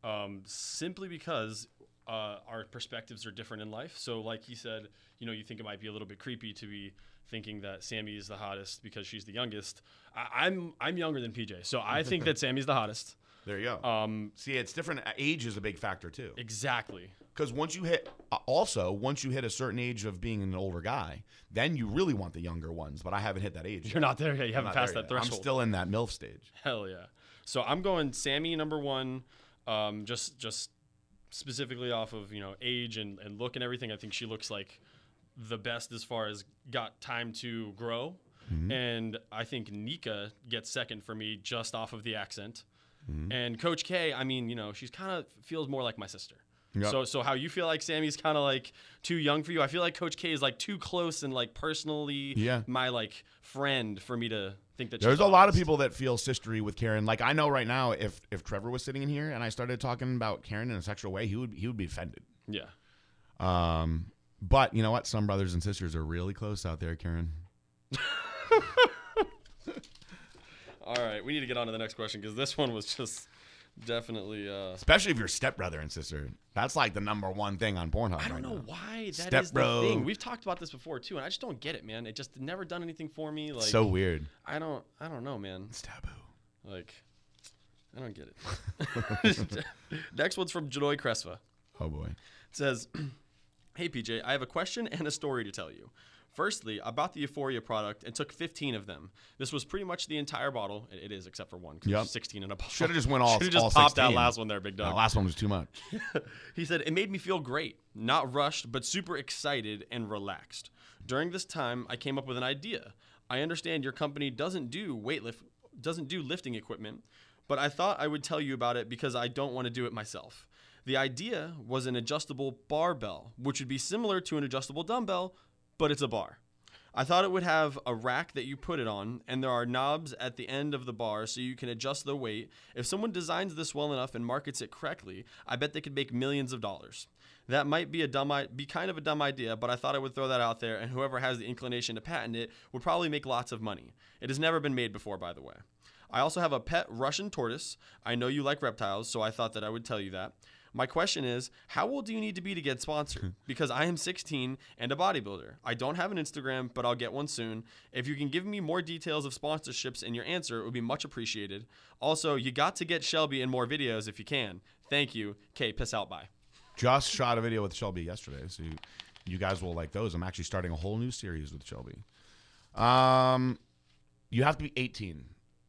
um, simply because uh, our perspectives are different in life. So like he said, you know, you think it might be a little bit creepy to be thinking that Sammy is the hottest because she's the youngest. I, I'm I'm younger than PJ, so I think that Sammy's the hottest. there you go Um, see it's different age is a big factor too exactly. because once you hit uh, also once you hit a certain age of being an older guy then you really want the younger ones but i haven't hit that age You're not there yet. You I'm haven't passed that yet. threshold. i'm still in that milf stage Hell yeah. So I'm going Sammy number one, um, just just specifically off of you know age and, and look and everything. I think she looks like the best as far as got time to grow. And I think Nika gets second for me just off of the accent. And Coach K, I mean, you know, she's kind of feels more like my sister. Yep. So, so how you feel like Sammy's kind of like too young for you? I feel like Coach K is like too close and like personally, Yeah. my like friend for me to think that. There's a lot of people that feel sistery with Karen. Like I know right now, if if Trevor was sitting in here and I started talking about Karen in a sexual way, he would he would be offended. Yeah. Um, but you know what? Some brothers and sisters are really close out there, Karen. All right, we need to get on to the next question because this one was just definitely. Uh, Especially if you're stepbrother and sister. That's like the number one thing on Pornhub. I don't right know now. why that Step is bro. the thing. We've talked about this before too, and I just don't get it, man. It just never done anything for me. Like so weird. I don't, I don't know, man. It's taboo. Like I don't get it. next one's from Janoy Cresva. Oh boy. It says, Hey PJ, I have a question and a story to tell you. Firstly, I bought the Euphoria product and took 15 of them. This was pretty much the entire bottle. It it is, except for one. 'cause Yep. 16 in a bottle. Should have just went all. Should have just all popped that last one there, big dog. last one was too much. He said, It made me feel great, not rushed, but super excited and relaxed. During this time, I came up with an idea. I understand your company doesn't do weightlift doesn't do lifting equipment, but I thought I would tell you about it because I don't want to do it myself. The idea was an adjustable barbell, which would be similar to an adjustable dumbbell, but it's a bar. I thought it would have a rack that you put it on, and there are knobs at the end of the bar so you can adjust the weight. If someone designs this well enough and markets it correctly, I bet they could make millions of dollars. That might be a dumb, be kind of a dumb idea, but I thought I would throw that out there, and whoever has the inclination to patent it would probably make lots of money. It has never been made before, by the way. I also have a pet Russian tortoise. I know you like reptiles, so I thought that I would tell you that. My question is, how old do you need to be to get sponsored? because I am 16 and a bodybuilder. I don't have an Instagram, but I'll get one soon. If you can give me more details of sponsorships in your answer, it would be much appreciated. Also, you got to get Shelby in more videos if you can. Thank you. Okay, piss out. Bye. Just shot a video with Shelby yesterday, so you, you guys will like those. I'm actually starting a whole new series with Shelby. Um, you have to be 18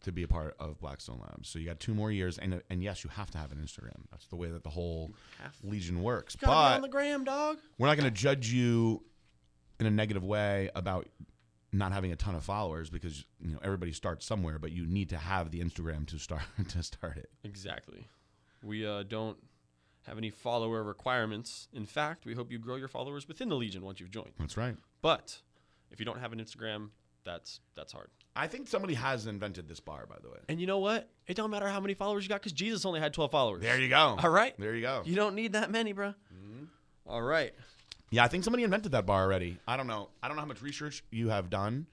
to be a part of Blackstone Labs, so you got two more years, and and yes, you have to have an Instagram. That's the way that the whole Legion works. But on the gram, dog. we're not going to judge you in a negative way about not having a ton of followers because you know everybody starts somewhere, but you need to have the Instagram to start to start it. Exactly. We uh, don't have any follower requirements. In fact, we hope you grow your followers within the Legion once you've joined. That's right. But if you don't have an Instagram, that's that's hard. I think somebody has invented this bar, by the way. And you know what? It don't matter how many followers you got because Jesus only had 12 followers. There you go. All right. There you go. You don't need that many, bro. Mm-hmm. All right. Yeah, I think somebody invented that bar already. I don't know. I don't know how much research you have done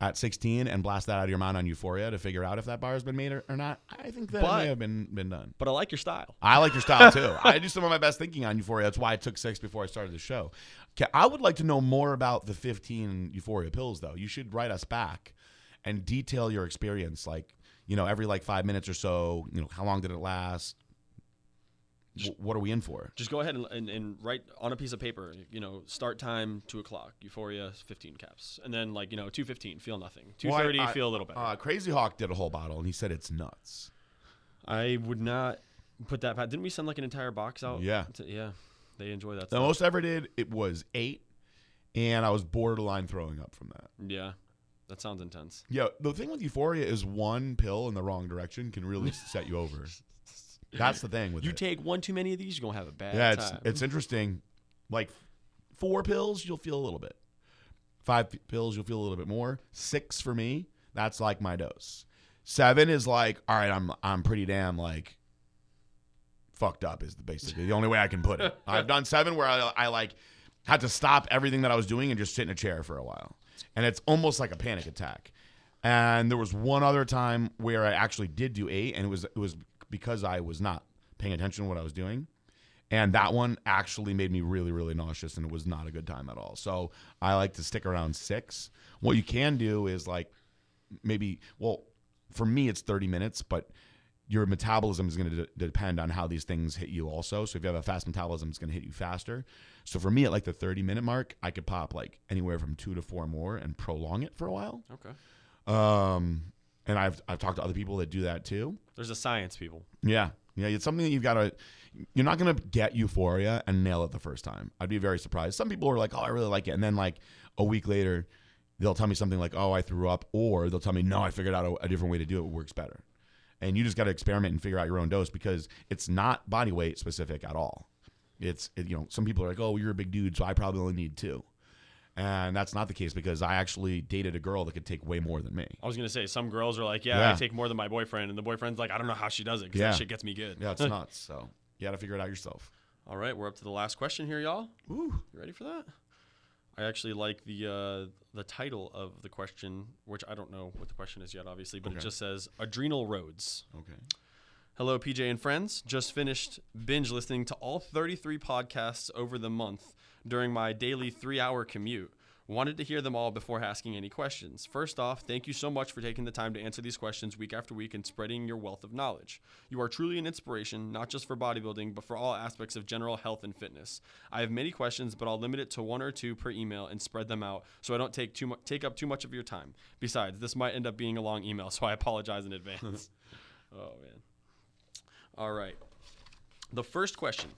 at 16 and blast that out of your mind on Euphoria to figure out if that bar has been made or, or not. I think that But- may have been been done. But I like your style. I like your style too. I do some of my best thinking on Euphoria. That's why I took six before I started the show. Okay, I would like to know more about the 15 Euphoria pills, though. You should write us back and detail your experience. Like, you know, every like five minutes or so. You know, how long did it last? What are we in for? Just go ahead and, and, and write on a piece of paper, you know, start time, 2 o'clock, Euphoria, 15 caps. And then, like, you know, 2.15, feel nothing. 2.30, Well, I- feel a little better. Uh, Crazy Hawk did a whole bottle, and he said it's nuts. I would not put that past. Didn't we send, like, an entire box out? Yeah. to- yeah. They enjoy that The stuff. most I ever did it was eight, and I was borderline throwing up from that. Yeah. That sounds intense. Yeah, the thing with Euphoria is one pill in the wrong direction can really set you over. That's the thing with You it. take one too many of these, you're going to have a bad yeah, it's time. it's interesting. Like four pills, you'll feel a little bit. Five p- pills, you'll feel a little bit more. Six for me, that's like my dose. Seven is like, all right, I'm I'm pretty damn like fucked up is basically the only way I can put it. I've done seven where I, I like had to stop everything that I was doing and just sit in a chair for a while, and it's almost like a panic attack. And there was one other time where I actually did do eight, and it was it was because I was not paying attention to what I was doing. And that one actually made me really, really nauseous, and it was not a good time at all. So I like to stick around six. What you can do is like maybe, well, for me, it's 30 minutes, but your metabolism is going to de- depend on how these things hit you also. So if you have a fast metabolism, it's going to hit you faster. So for me, at like the 30 minute mark, I could pop like anywhere from two to four more and prolong it for a while. okay. Um, and I've, I've talked to other people that do that too. There's a science, people. Yeah. Yeah. It's something that you've got to, you're not going to get euphoria and nail it the first time. I'd be very surprised. Some people are like, oh, I really like it. And then like a week later, they'll tell me something like, oh, I threw up. Or they'll tell me, no, I figured out a, a different way to do it. It works better. And you just got to experiment and figure out your own dose because it's not body weight specific at all. It's, it, you know, some people are like, oh, you're a big dude, so I probably only need two. And that's not the case because I actually dated a girl that could take way more than me. I was going to say, some girls are like, yeah, Yeah. I take more than my boyfriend. And the boyfriend's like, I don't know how she does it because Yeah. that shit gets me good. Yeah, it's nuts. So you got to figure it out yourself. All right, we're up to the last question here, y'all. Ooh. You ready for that? I actually like the uh, the title of the question, which I don't know what the question is yet, obviously, but it Okay. just says adrenal roads. Okay. Hello, PJ and friends. Just finished binge listening to all 33 podcasts over the month during my daily three hour commute. Wanted to hear them all before asking any questions. First off, thank you so much for taking the time to answer these questions week after week and spreading your wealth of knowledge. You are truly an inspiration, not just for bodybuilding, but for all aspects of general health and fitness. I have many questions, but I'll limit it to one or two per email and spread them out so I don't take too mu- take up too much of your time. Besides, this might end up being a long email, so I apologize in advance. oh man. All right. The first question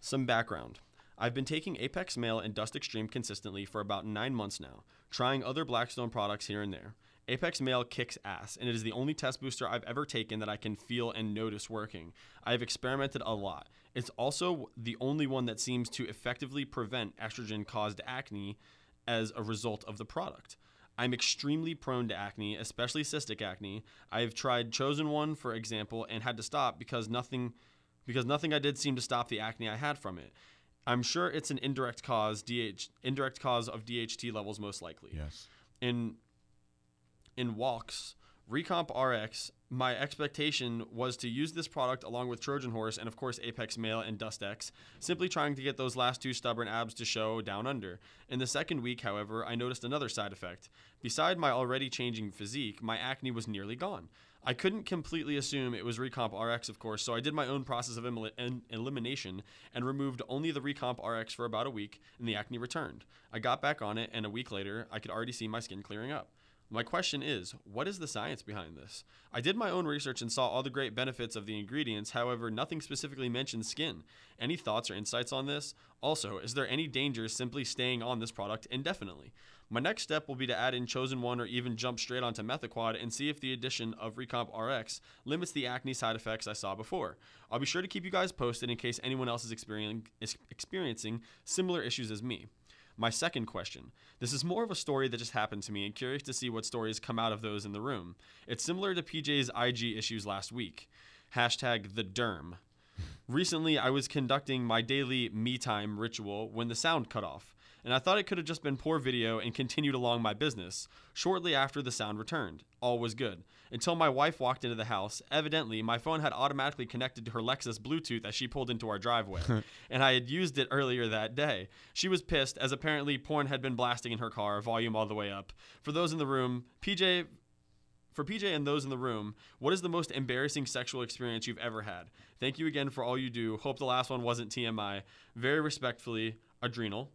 some background. I've been taking Apex Male and Dust Extreme consistently for about nine months now, trying other Blackstone products here and there. Apex Male kicks ass, and it is the only test booster I've ever taken that I can feel and notice working. I've experimented a lot. It's also the only one that seems to effectively prevent estrogen caused acne as a result of the product. I'm extremely prone to acne, especially cystic acne. I've tried Chosen One, for example, and had to stop because nothing because nothing I did seemed to stop the acne I had from it. I'm sure it's an indirect cause DH indirect cause of DHT levels most likely. Yes. In in walks Recomp RX, my expectation was to use this product along with Trojan Horse and, of course, Apex Male and Dust X, simply trying to get those last two stubborn abs to show down under. In the second week, however, I noticed another side effect. Beside my already changing physique, my acne was nearly gone. I couldn't completely assume it was Recomp RX, of course, so I did my own process of elimination and removed only the Recomp RX for about a week, and the acne returned. I got back on it, and a week later, I could already see my skin clearing up. My question is, what is the science behind this? I did my own research and saw all the great benefits of the ingredients, however, nothing specifically mentions skin. Any thoughts or insights on this? Also, is there any danger simply staying on this product indefinitely? My next step will be to add in Chosen One or even jump straight onto Methaquad and see if the addition of Recomp RX limits the acne side effects I saw before. I'll be sure to keep you guys posted in case anyone else is experiencing, is experiencing similar issues as me. My second question. This is more of a story that just happened to me and curious to see what stories come out of those in the room. It's similar to PJ's IG issues last week. Hashtag the derm. Recently, I was conducting my daily me time ritual when the sound cut off, and I thought it could have just been poor video and continued along my business. Shortly after the sound returned, all was good. Until my wife walked into the house. Evidently, my phone had automatically connected to her Lexus Bluetooth as she pulled into our driveway, and I had used it earlier that day. She was pissed as apparently porn had been blasting in her car, volume all the way up. For those in the room, PJ for PJ and those in the room, what is the most embarrassing sexual experience you've ever had? Thank you again for all you do. Hope the last one wasn't TMI. Very respectfully, Adrenal.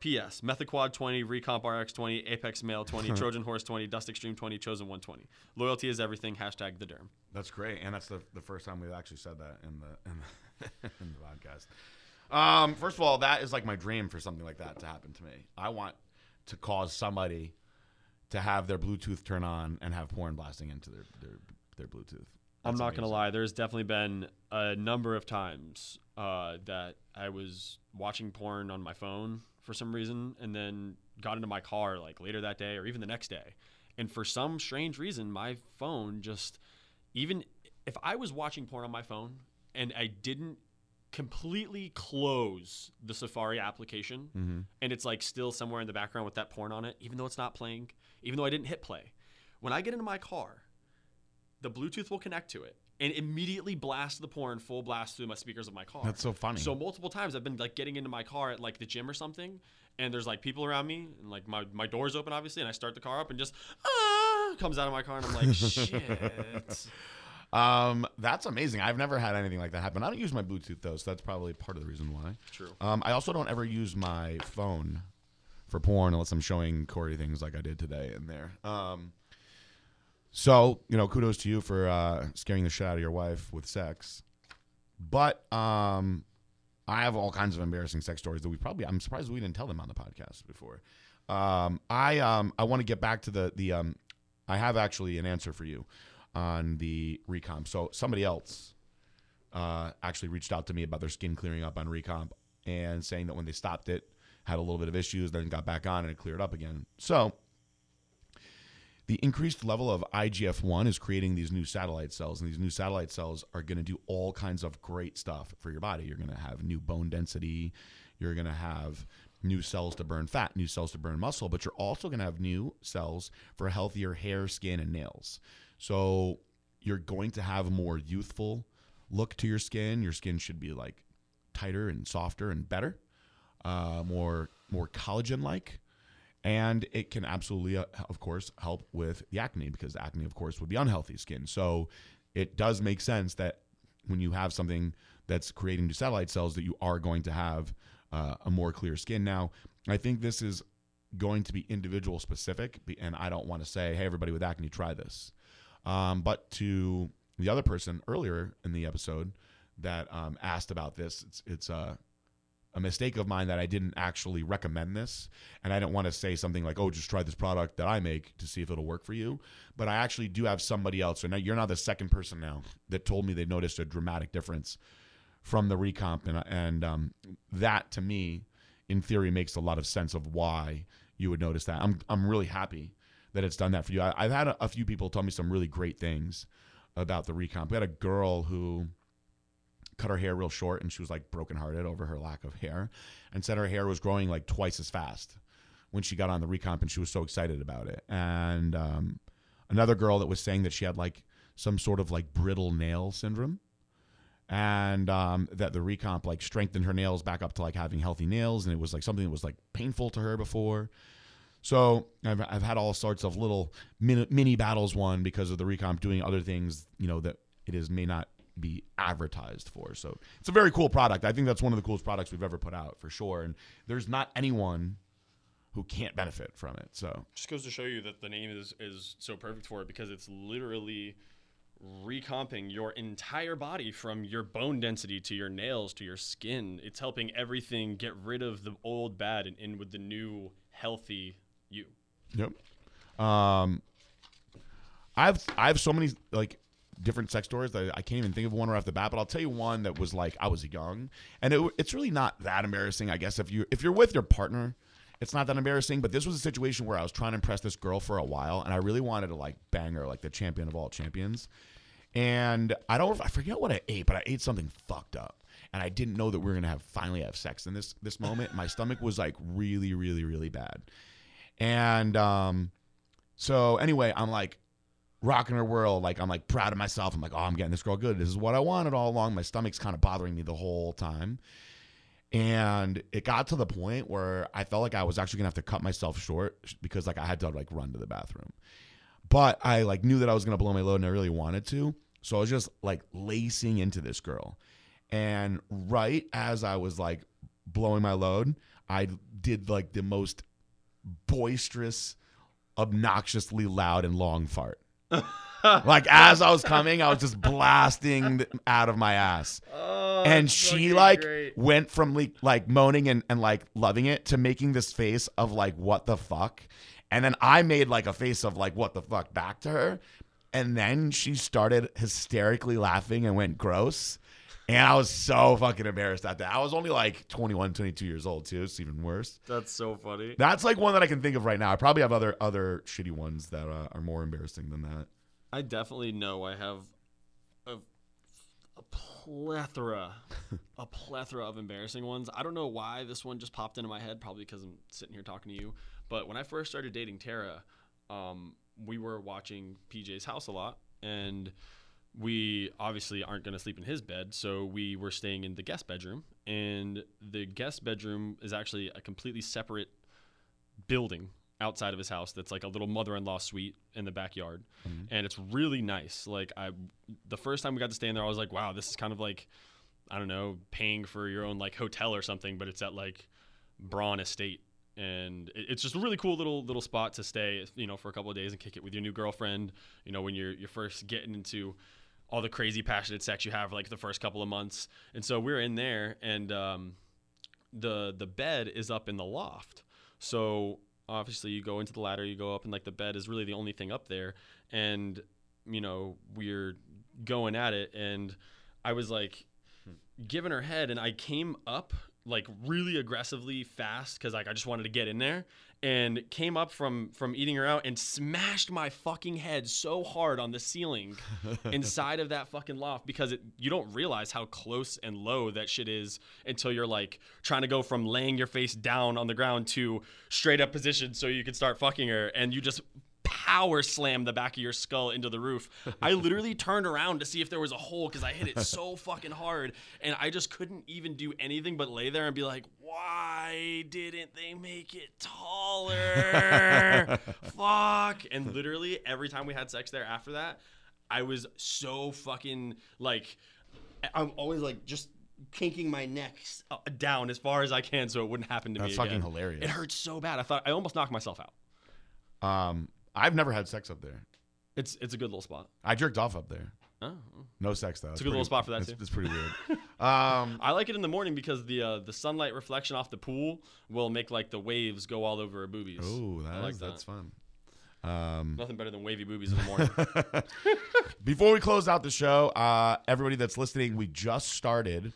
P.S. Methaquad 20, Recomp RX 20, Apex Male 20, Trojan Horse 20, Dust Extreme 20, Chosen 120. Loyalty is everything. Hashtag the derm. That's great, and that's the, the first time we've actually said that in the in the, in the podcast. Um, first of all, that is like my dream for something like that to happen to me. I want to cause somebody to have their Bluetooth turn on and have porn blasting into their their, their Bluetooth. I'm That's not gonna lie. There's definitely been a number of times uh, that I was watching porn on my phone for some reason, and then got into my car like later that day or even the next day, and for some strange reason, my phone just even if I was watching porn on my phone and I didn't completely close the Safari application Mm-hmm. and it's like still somewhere in the background with that porn on it, even though it's not playing, even though I didn't hit play. When I get into my car, the Bluetooth will connect to it and immediately blast the porn full blast through my speakers of my car. That's so funny. So multiple times I've been like getting into my car at like the gym or something, and there's like people around me, and like my, my door's open obviously, and I start the car up and just ah comes out of my car, and I'm like shit. Um, that's amazing. I've never had anything like that happen. I don't use my Bluetooth though, so that's probably part of the reason why. True. Um, I also don't ever use my phone for porn unless I'm showing Corey things like I did today in there. Um, so you know, kudos to you for uh, scaring the shit out of your wife with sex. But um, I have all kinds of embarrassing sex stories that we probably. I'm surprised we didn't tell them on the podcast before. Um, I um, I want to get back to the the. Um, I have actually an answer for you on the recomp. So somebody else uh, actually reached out to me about their skin clearing up on recomp and saying that when they stopped it, had a little bit of issues, then got back on and it cleared up again. So the increased level of IGF 1 is creating these new satellite cells, and these new satellite cells are going to do all kinds of great stuff for your body. You're going to have new bone density, you're going to have new cells to burn fat, new cells to burn muscle, but you're also going to have new cells for healthier hair, skin, and nails. So you're going to have a more youthful look to your skin. Your skin should be like tighter and softer and better, uh, more more collagen like, and it can absolutely, uh, of course, help with the acne because acne, of course, would be unhealthy skin. So it does make sense that when you have something that's creating new satellite cells, that you are going to have uh, a more clear skin. Now, I think this is going to be individual specific, and I don't want to say, hey, everybody with acne, try this. Um, but to the other person earlier in the episode that um, asked about this, it's it's a a mistake of mine that I didn't actually recommend this, and I don't want to say something like, "Oh, just try this product that I make to see if it'll work for you." But I actually do have somebody else, so now you're not the second person now that told me they noticed a dramatic difference from the recomp, and and um, that to me, in theory, makes a lot of sense of why you would notice that. I'm I'm really happy that it's done that for you. I, I've had a, a few people tell me some really great things about the recomp. We had a girl who cut her hair real short and she was like brokenhearted over her lack of hair and said her hair was growing like twice as fast when she got on the recomp and she was so excited about it. And um, another girl that was saying that she had like some sort of like brittle nail syndrome and um, that the recomp like strengthened her nails back up to like having healthy nails and it was like something that was like painful to her before so I've, I've had all sorts of little mini, mini battles won because of the recomp doing other things you know that it is may not be advertised for so it's a very cool product i think that's one of the coolest products we've ever put out for sure and there's not anyone who can't benefit from it so Just goes to show you that the name is is so perfect for it because it's literally recomping your entire body from your bone density to your nails to your skin. It's helping everything get rid of the old bad and in with the new healthy you. Yep. Um, I've I have so many like different sex stories that I can't even think of one right off the bat. But I'll tell you one that was like I was young, and it, it's really not that embarrassing. I guess if you if you're with your partner, it's not that embarrassing. But this was a situation where I was trying to impress this girl for a while, and I really wanted to like bang her like the champion of all champions. And I don't I forget what I ate, but I ate something fucked up. And I didn't know that we were gonna have finally have sex in this this moment. My stomach was like really, really, really bad. And um, so anyway, I'm like rocking her world. Like I'm like proud of myself. I'm like, oh, I'm getting this girl good. This is what I wanted all along. My stomach's kind of bothering me the whole time. And it got to the point where I felt like I was actually gonna have to cut myself short because like I had to like run to the bathroom. But I like knew that I was gonna blow my load and I really wanted to. So I was just like lacing into this girl. And right as I was like blowing my load, I did like the most boisterous, obnoxiously loud and long fart. like as I was coming, I was just blasting out of my ass. Oh, and she like went from like, like moaning and, and like loving it to making this face of like what the fuck. And then I made like a face of like what the fuck back to her. And then she started hysterically laughing and went gross. And I was so fucking embarrassed at that. I was only like 21, 22 years old too. It's even worse. That's so funny. That's like one that I can think of right now. I probably have other other shitty ones that uh, are more embarrassing than that. I definitely know I have a, a plethora, a plethora of embarrassing ones. I don't know why this one just popped into my head. Probably because I'm sitting here talking to you. But when I first started dating Tara, um, we were watching PJ's house a lot, and we obviously aren't going to sleep in his bed, so we were staying in the guest bedroom. And the guest bedroom is actually a completely separate building outside of his house that's like a little mother-in-law suite in the backyard mm-hmm. and it's really nice like i the first time we got to stay in there i was like wow this is kind of like i don't know paying for your own like hotel or something but it's at like braun estate and it- it's just a really cool little little spot to stay you know for a couple of days and kick it with your new girlfriend you know when you're you're first getting into all the crazy passionate sex you have for like the first couple of months. And so we're in there and um the the bed is up in the loft. So obviously you go into the ladder you go up and like the bed is really the only thing up there. And you know we're going at it and i was like giving her head and i came up like really aggressively fast because like i just wanted to get in there and came up from from eating her out and smashed my fucking head so hard on the ceiling inside of that fucking loft because it you don't realize how close and low that shit is until you're like trying to go from laying your face down on the ground to straight up position so you can start fucking her and you just power slam the back of your skull into the roof. I literally turned around to see if there was a hole because I hit it so fucking hard and I just couldn't even do anything but lay there and be like, why didn't they make it taller? Fuck. And literally every time we had sex there after that, I was so fucking like, I'm always like just kinking my neck uh, down as far as I can so it wouldn't happen to me. That's fucking hilarious. It hurts so bad. I thought I almost knocked myself out. Um, I've never had sex up there. It's it's a good little spot. I jerked off up there. Oh. No sex though. It's a good little spot for that, it's, too. It's pretty weird. um, I like it in the morning because the uh, the sunlight reflection off the pool will make like the waves go all over her boobies. oh, that like that. that's fun. Um, Nothing better than wavy boobies in the morning. Before we close out the show, uh, everybody that's listening, we just started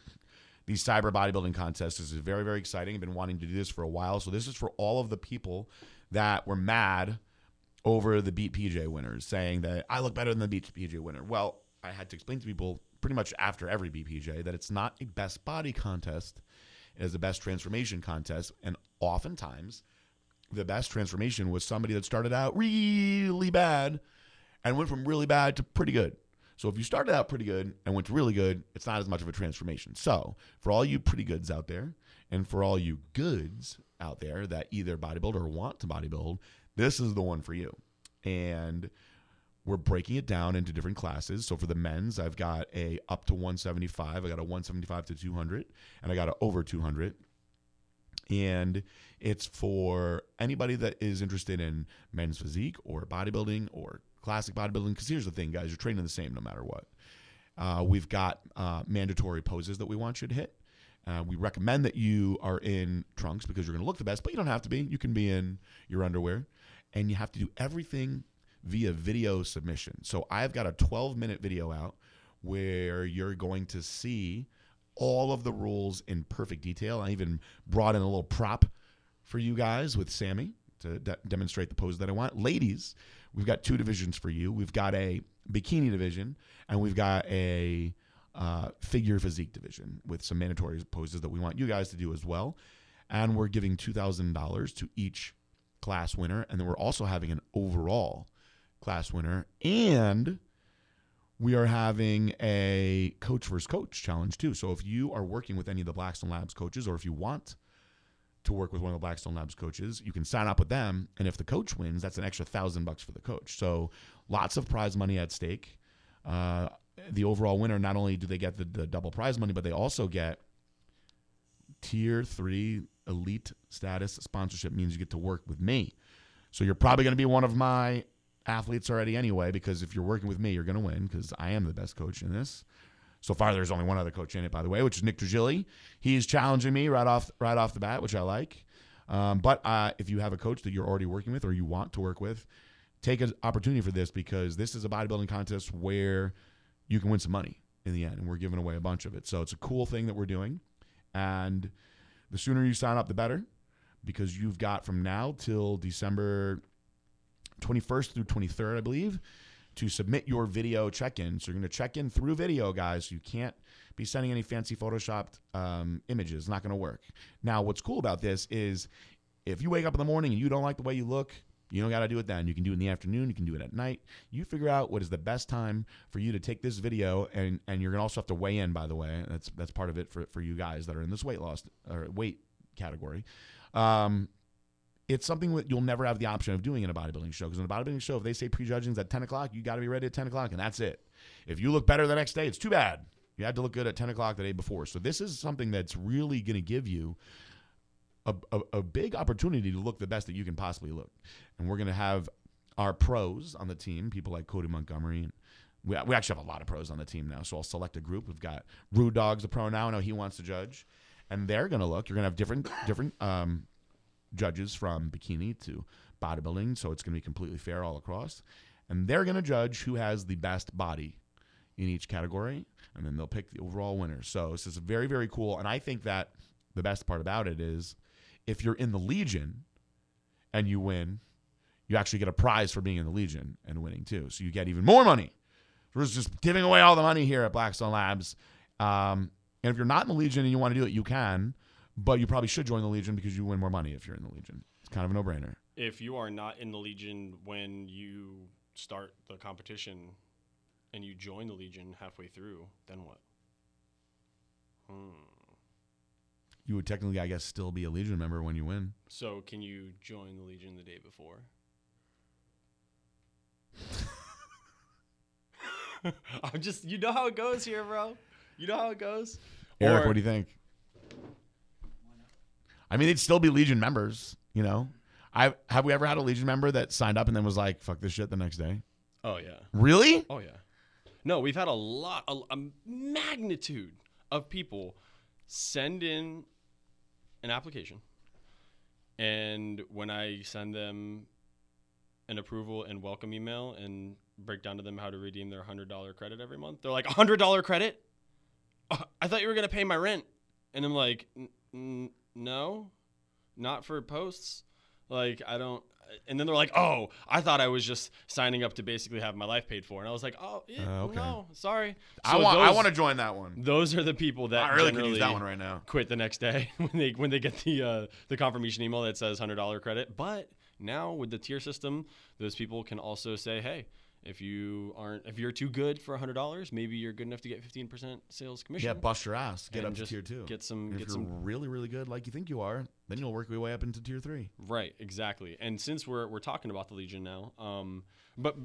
the cyber bodybuilding contest. This is very, very exciting. I've been wanting to do this for a while. So this is for all of the people that were mad over the Beat PJ winners, saying that I look better than the Beat PJ winner. Well, I had to explain to people pretty much after every BPJ that it's not a best body contest. It is a best transformation contest. And oftentimes, the best transformation was somebody that started out really bad and went from really bad to pretty good. So if you started out pretty good and went to really good, it's not as much of a transformation. So for all you pretty goods out there, and for all you goods out there that either bodybuild or want to bodybuild, this is the one for you. And we're breaking it down into different classes. So for the men's, I've got a up to 175, I got a 175 to 200, and I got a over 200. And it's for anybody that is interested in men's physique or bodybuilding or classic bodybuilding. Because here's the thing, guys, you're training the same no matter what. Uh, we've got uh, mandatory poses that we want you to hit. Uh, we recommend that you are in trunks because you're going to look the best, but you don't have to be. You can be in your underwear, and you have to do everything via video submission. So I've got a 12 minute video out where you're going to see all of the rules in perfect detail. I even brought in a little prop for you guys with Sammy to de- demonstrate the pose that I want. Ladies, we've got two divisions for you. We've got a bikini division and we've got a uh, figure physique division with some mandatory poses that we want you guys to do as well. And we're giving $2,000 to each class winner. And then we're also having an overall class winner. And we are having a coach versus coach challenge too. So if you are working with any of the Blackstone Labs coaches, or if you want to work with one of the Blackstone Labs coaches, you can sign up with them. And if the coach wins, that's an extra thousand bucks for the coach. So lots of prize money at stake. Uh, the overall winner, not only do they get the, the double prize money, but they also get tier three elite status sponsorship means you get to work with me. So you're probably going to be one of my athletes already anyway, because if you're working with me, you're going to win because I am the best coach in this. So far, there's only one other coach in it, by the way, which is Nick Trigili. He's challenging me right off right off the bat, which I like. Um, but uh, if you have a coach that you're already working with or you want to work with, take an opportunity for this because this is a bodybuilding contest where you can win some money in the end, and we're giving away a bunch of it. So it's a cool thing that we're doing, and the sooner you sign up, the better, because you've got from now till December 21st through 23rd, I believe, to submit your video check-in. So you're going to check in through video, guys. You can't be sending any fancy photoshopped um, images. It's not going to work. Now, what's cool about this is if you wake up in the morning and you don't like the way you look, you don't got to do it then. You can do it in the afternoon. You can do it at night. You figure out what is the best time for you to take this video, and and you're gonna also have to weigh in. By the way, that's that's part of it for for you guys that are in this weight loss or weight category. Um, it's something that you'll never have the option of doing in a bodybuilding show. Because in a bodybuilding show, if they say prejudging's at 10 o'clock, you got to be ready at 10 o'clock, and that's it. If you look better the next day, it's too bad. You had to look good at 10 o'clock the day before. So this is something that's really going to give you a, a, a big opportunity to look the best that you can possibly look. And we're going to have our pros on the team, people like Cody Montgomery. And we, we actually have a lot of pros on the team now. So I'll select a group. We've got Rude Dog's a pro now. I know he wants to judge. And they're to look. You're to have different different um, judges from bikini to bodybuilding. So it's to be completely fair all across. And they're to judge who has the best body in each category. And then they'll pick the overall winner. So this is very, very cool. And I think that the best part about it is if you're in the Legion and you win, you actually get a prize for being in the Legion and winning too. So you get even more money. We're just giving away all the money here at Blackstone Labs. Um, and if you're not in the Legion and you want to do it, you can, but you probably should join the Legion because you win more money if you're in the Legion. It's kind of a no brainer. If you are not in the Legion when you start the competition and you join the Legion halfway through, then what? Hmm. You would technically, I guess, still be a Legion member when you win. So can you join the Legion the day before? I'm just, you know how it goes here, bro. You know how it goes. Eric, Or- what do you think? I mean, they'd still be Legion members, you know. I have we ever had a Legion member that signed up and then was like, "Fuck this shit" the next day? Oh yeah. Really? Oh yeah. No, we've had a lot, a, a magnitude of people send in an application, and when I send them an approval and welcome email and break down to them how to redeem their hundred dollar credit every month, they're like, hundred dollar credit? Uh, I thought you were gonna pay my rent, and I'm like, "N- n- no, not for posts. Like I don't. And then they're like, "Oh, I thought I was just signing up to basically have my life paid for," and I was like, "Oh, yeah, Uh, okay. no, sorry." I So want I want to join that one. Those are the people that I really could generally use that one right now. quit the next day when they when they get the uh, the confirmation email that says hundred dollar credit. But now with the tier system, those people can also say, "Hey, If you aren't, if you're too good for hundred dollars, maybe you're good enough to get fifteen percent sales commission. Yeah, bust your ass. Get up to tier two. Get some, And get if some you're really, really good, like you think you are, then you'll work your way up into tier three. Right, exactly. And since we're we're talking about the Legion now, um, but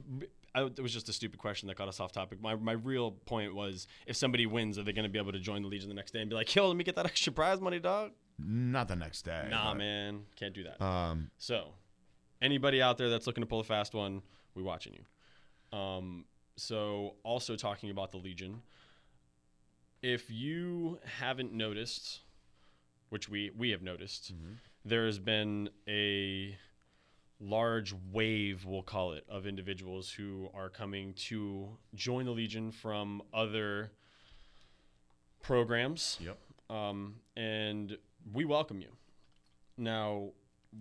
I, it was just a stupid question that got us off topic. My my real point was, if somebody wins, are they going to be able to join the Legion the next day and be like, "Yo, let me get that extra prize money, dog"? Not the next day. Nah, but, man, can't do that. Um, So, anybody out there that's looking to pull a fast one, we watching you. Um, so also talking about the Legion, if you haven't noticed, which we we have noticed, there has been a large wave, we'll call it, of individuals who are coming to join the Legion from other programs Yep. um, and we welcome you. Now,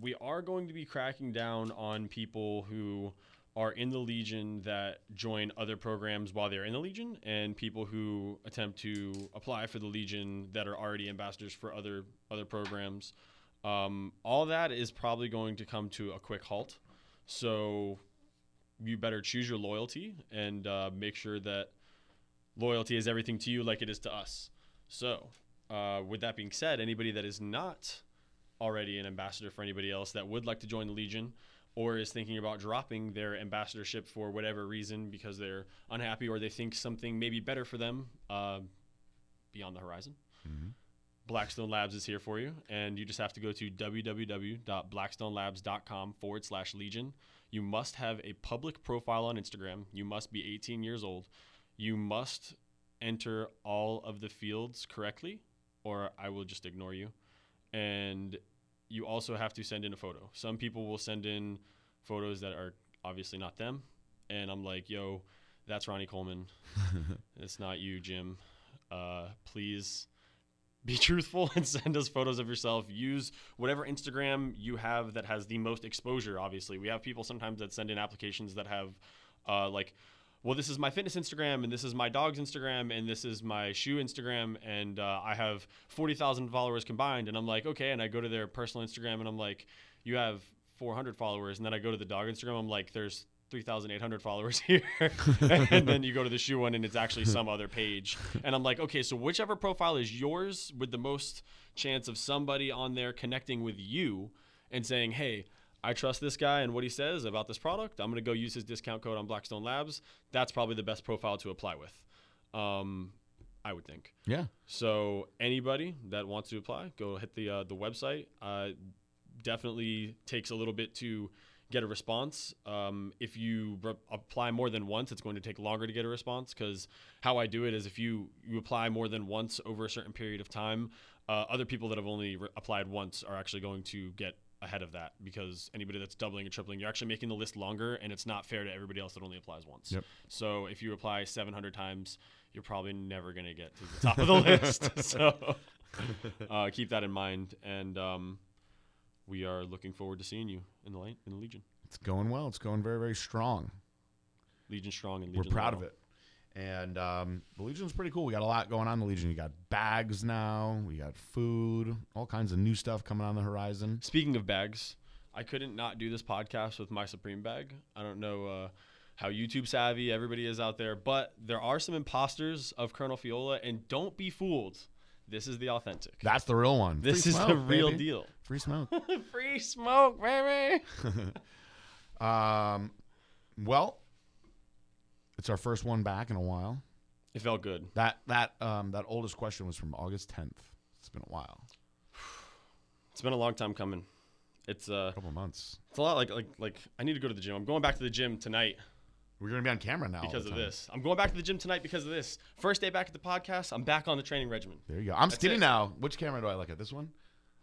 we are going to be cracking down on people who are in the Legion that join other programs while they're in the Legion, and people who attempt to apply for the Legion that are already ambassadors for other other programs. Um, all that is probably going to come to a quick halt. So, you better choose your loyalty and uh, make sure that loyalty is everything to you, like it is to us. So, uh, with that being said, anybody that is not already an ambassador for anybody else that would like to join the Legion or is thinking about dropping their ambassadorship for whatever reason because they're unhappy or they think something may be better for them uh, beyond the horizon. Mhm. Blackstone Labs is here for you, and you just have to go to www.blackstonelabs.com forward slash Legion. You must have a public profile on Instagram. You must be 18 years old. You must enter all of the fields correctly, or I will just ignore you. And you also have to send in a photo. Some people will send in photos that are obviously not them. And I'm like, yo, that's Ronnie Coleman. it's not you, Jim. Uh, please be truthful and send us photos of yourself. Use whatever Instagram you have that has the most exposure. Obviously, we have people sometimes that send in applications that have, uh, like, well, this is my fitness Instagram, and this is my dog's Instagram, and this is my shoe Instagram, and uh, I have forty thousand followers combined. And I'm like, okay, and I go to their personal Instagram, and I'm like, you have four hundred followers, and then I go to the dog Instagram, I'm like, there's 3,800 followers here. and then you go to the shoe one and it's actually some other page. And I'm like, okay, so whichever profile is yours with the most chance of somebody on there connecting with you and saying, hey, I trust this guy and what he says about this product. I'm going to go use his discount code on Blackstone Labs. That's probably the best profile to apply with. Um, I would think. Yeah. So anybody that wants to apply, go hit the uh, the website. Uh, definitely takes a little bit to get a response. Um, if you re- apply more than once, it's going to take longer to get a response because how I do it is if you you apply more than once over a certain period of time, uh, other people that have only re- applied once are actually going to get ahead of that because anybody that's doubling and tripling, you're actually making the list longer, and it's not fair to everybody else that only applies once. Yep. So if you apply 700 times, you're probably never going to get to the top of the list. So uh, keep that in mind, and um, we are looking forward to seeing you in the light in the Legion. It's going well. It's going very, very strong. Legion strong and We're Legion proud of it. And um, the Legion's pretty cool. We got a lot going on in the Legion. You got bags now. We got food. All kinds of new stuff coming on the horizon. Speaking of bags, I couldn't not do this podcast with my Supreme bag. I don't know uh, how YouTube savvy everybody is out there, but there are some imposters of Colonel Fiola, and don't be fooled. This is the authentic. That's the real one. this Free is the real baby. deal. Free smoke. Free smoke, baby. um, well, it's our first one back in a while. It felt good. That that um, that oldest question was from August 10th. It's been a while, It's been a long time coming. It's uh, a couple months. it's a lot like like like I need to go to the gym. I'm going back to the gym tonight We're gonna be on camera now because of this. I'm going back to the gym tonight because of this. First day back at the podcast. I'm back on the training regimen. There you go. I'm That's skinny it. now. Which camera do I look at? This one.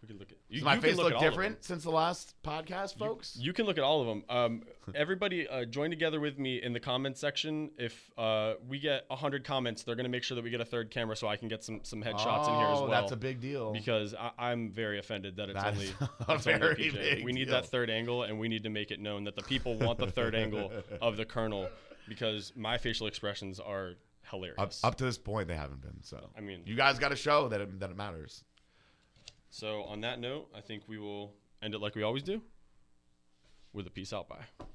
We can look at. Does You, my you can face look look at all of them. different since the last podcast, folks? You can look at all of them. Um, everybody, uh, join together with me in the comments section. If uh, we get hundred comments, they're gonna make sure that we get a third camera so I can get some some headshots in here as Oh, well. That's a big deal. because I, I'm very offended that it's That only, it's a only PJ. big We need deal. that third angle, and we need to make it known that the people want the third angle of the colonel because my facial expressions are hilarious. up, up to this point, they haven't been. So I mean, you guys got to show that it, that it matters. So on that note, I think we will end it like we always do with a peace out. Bye.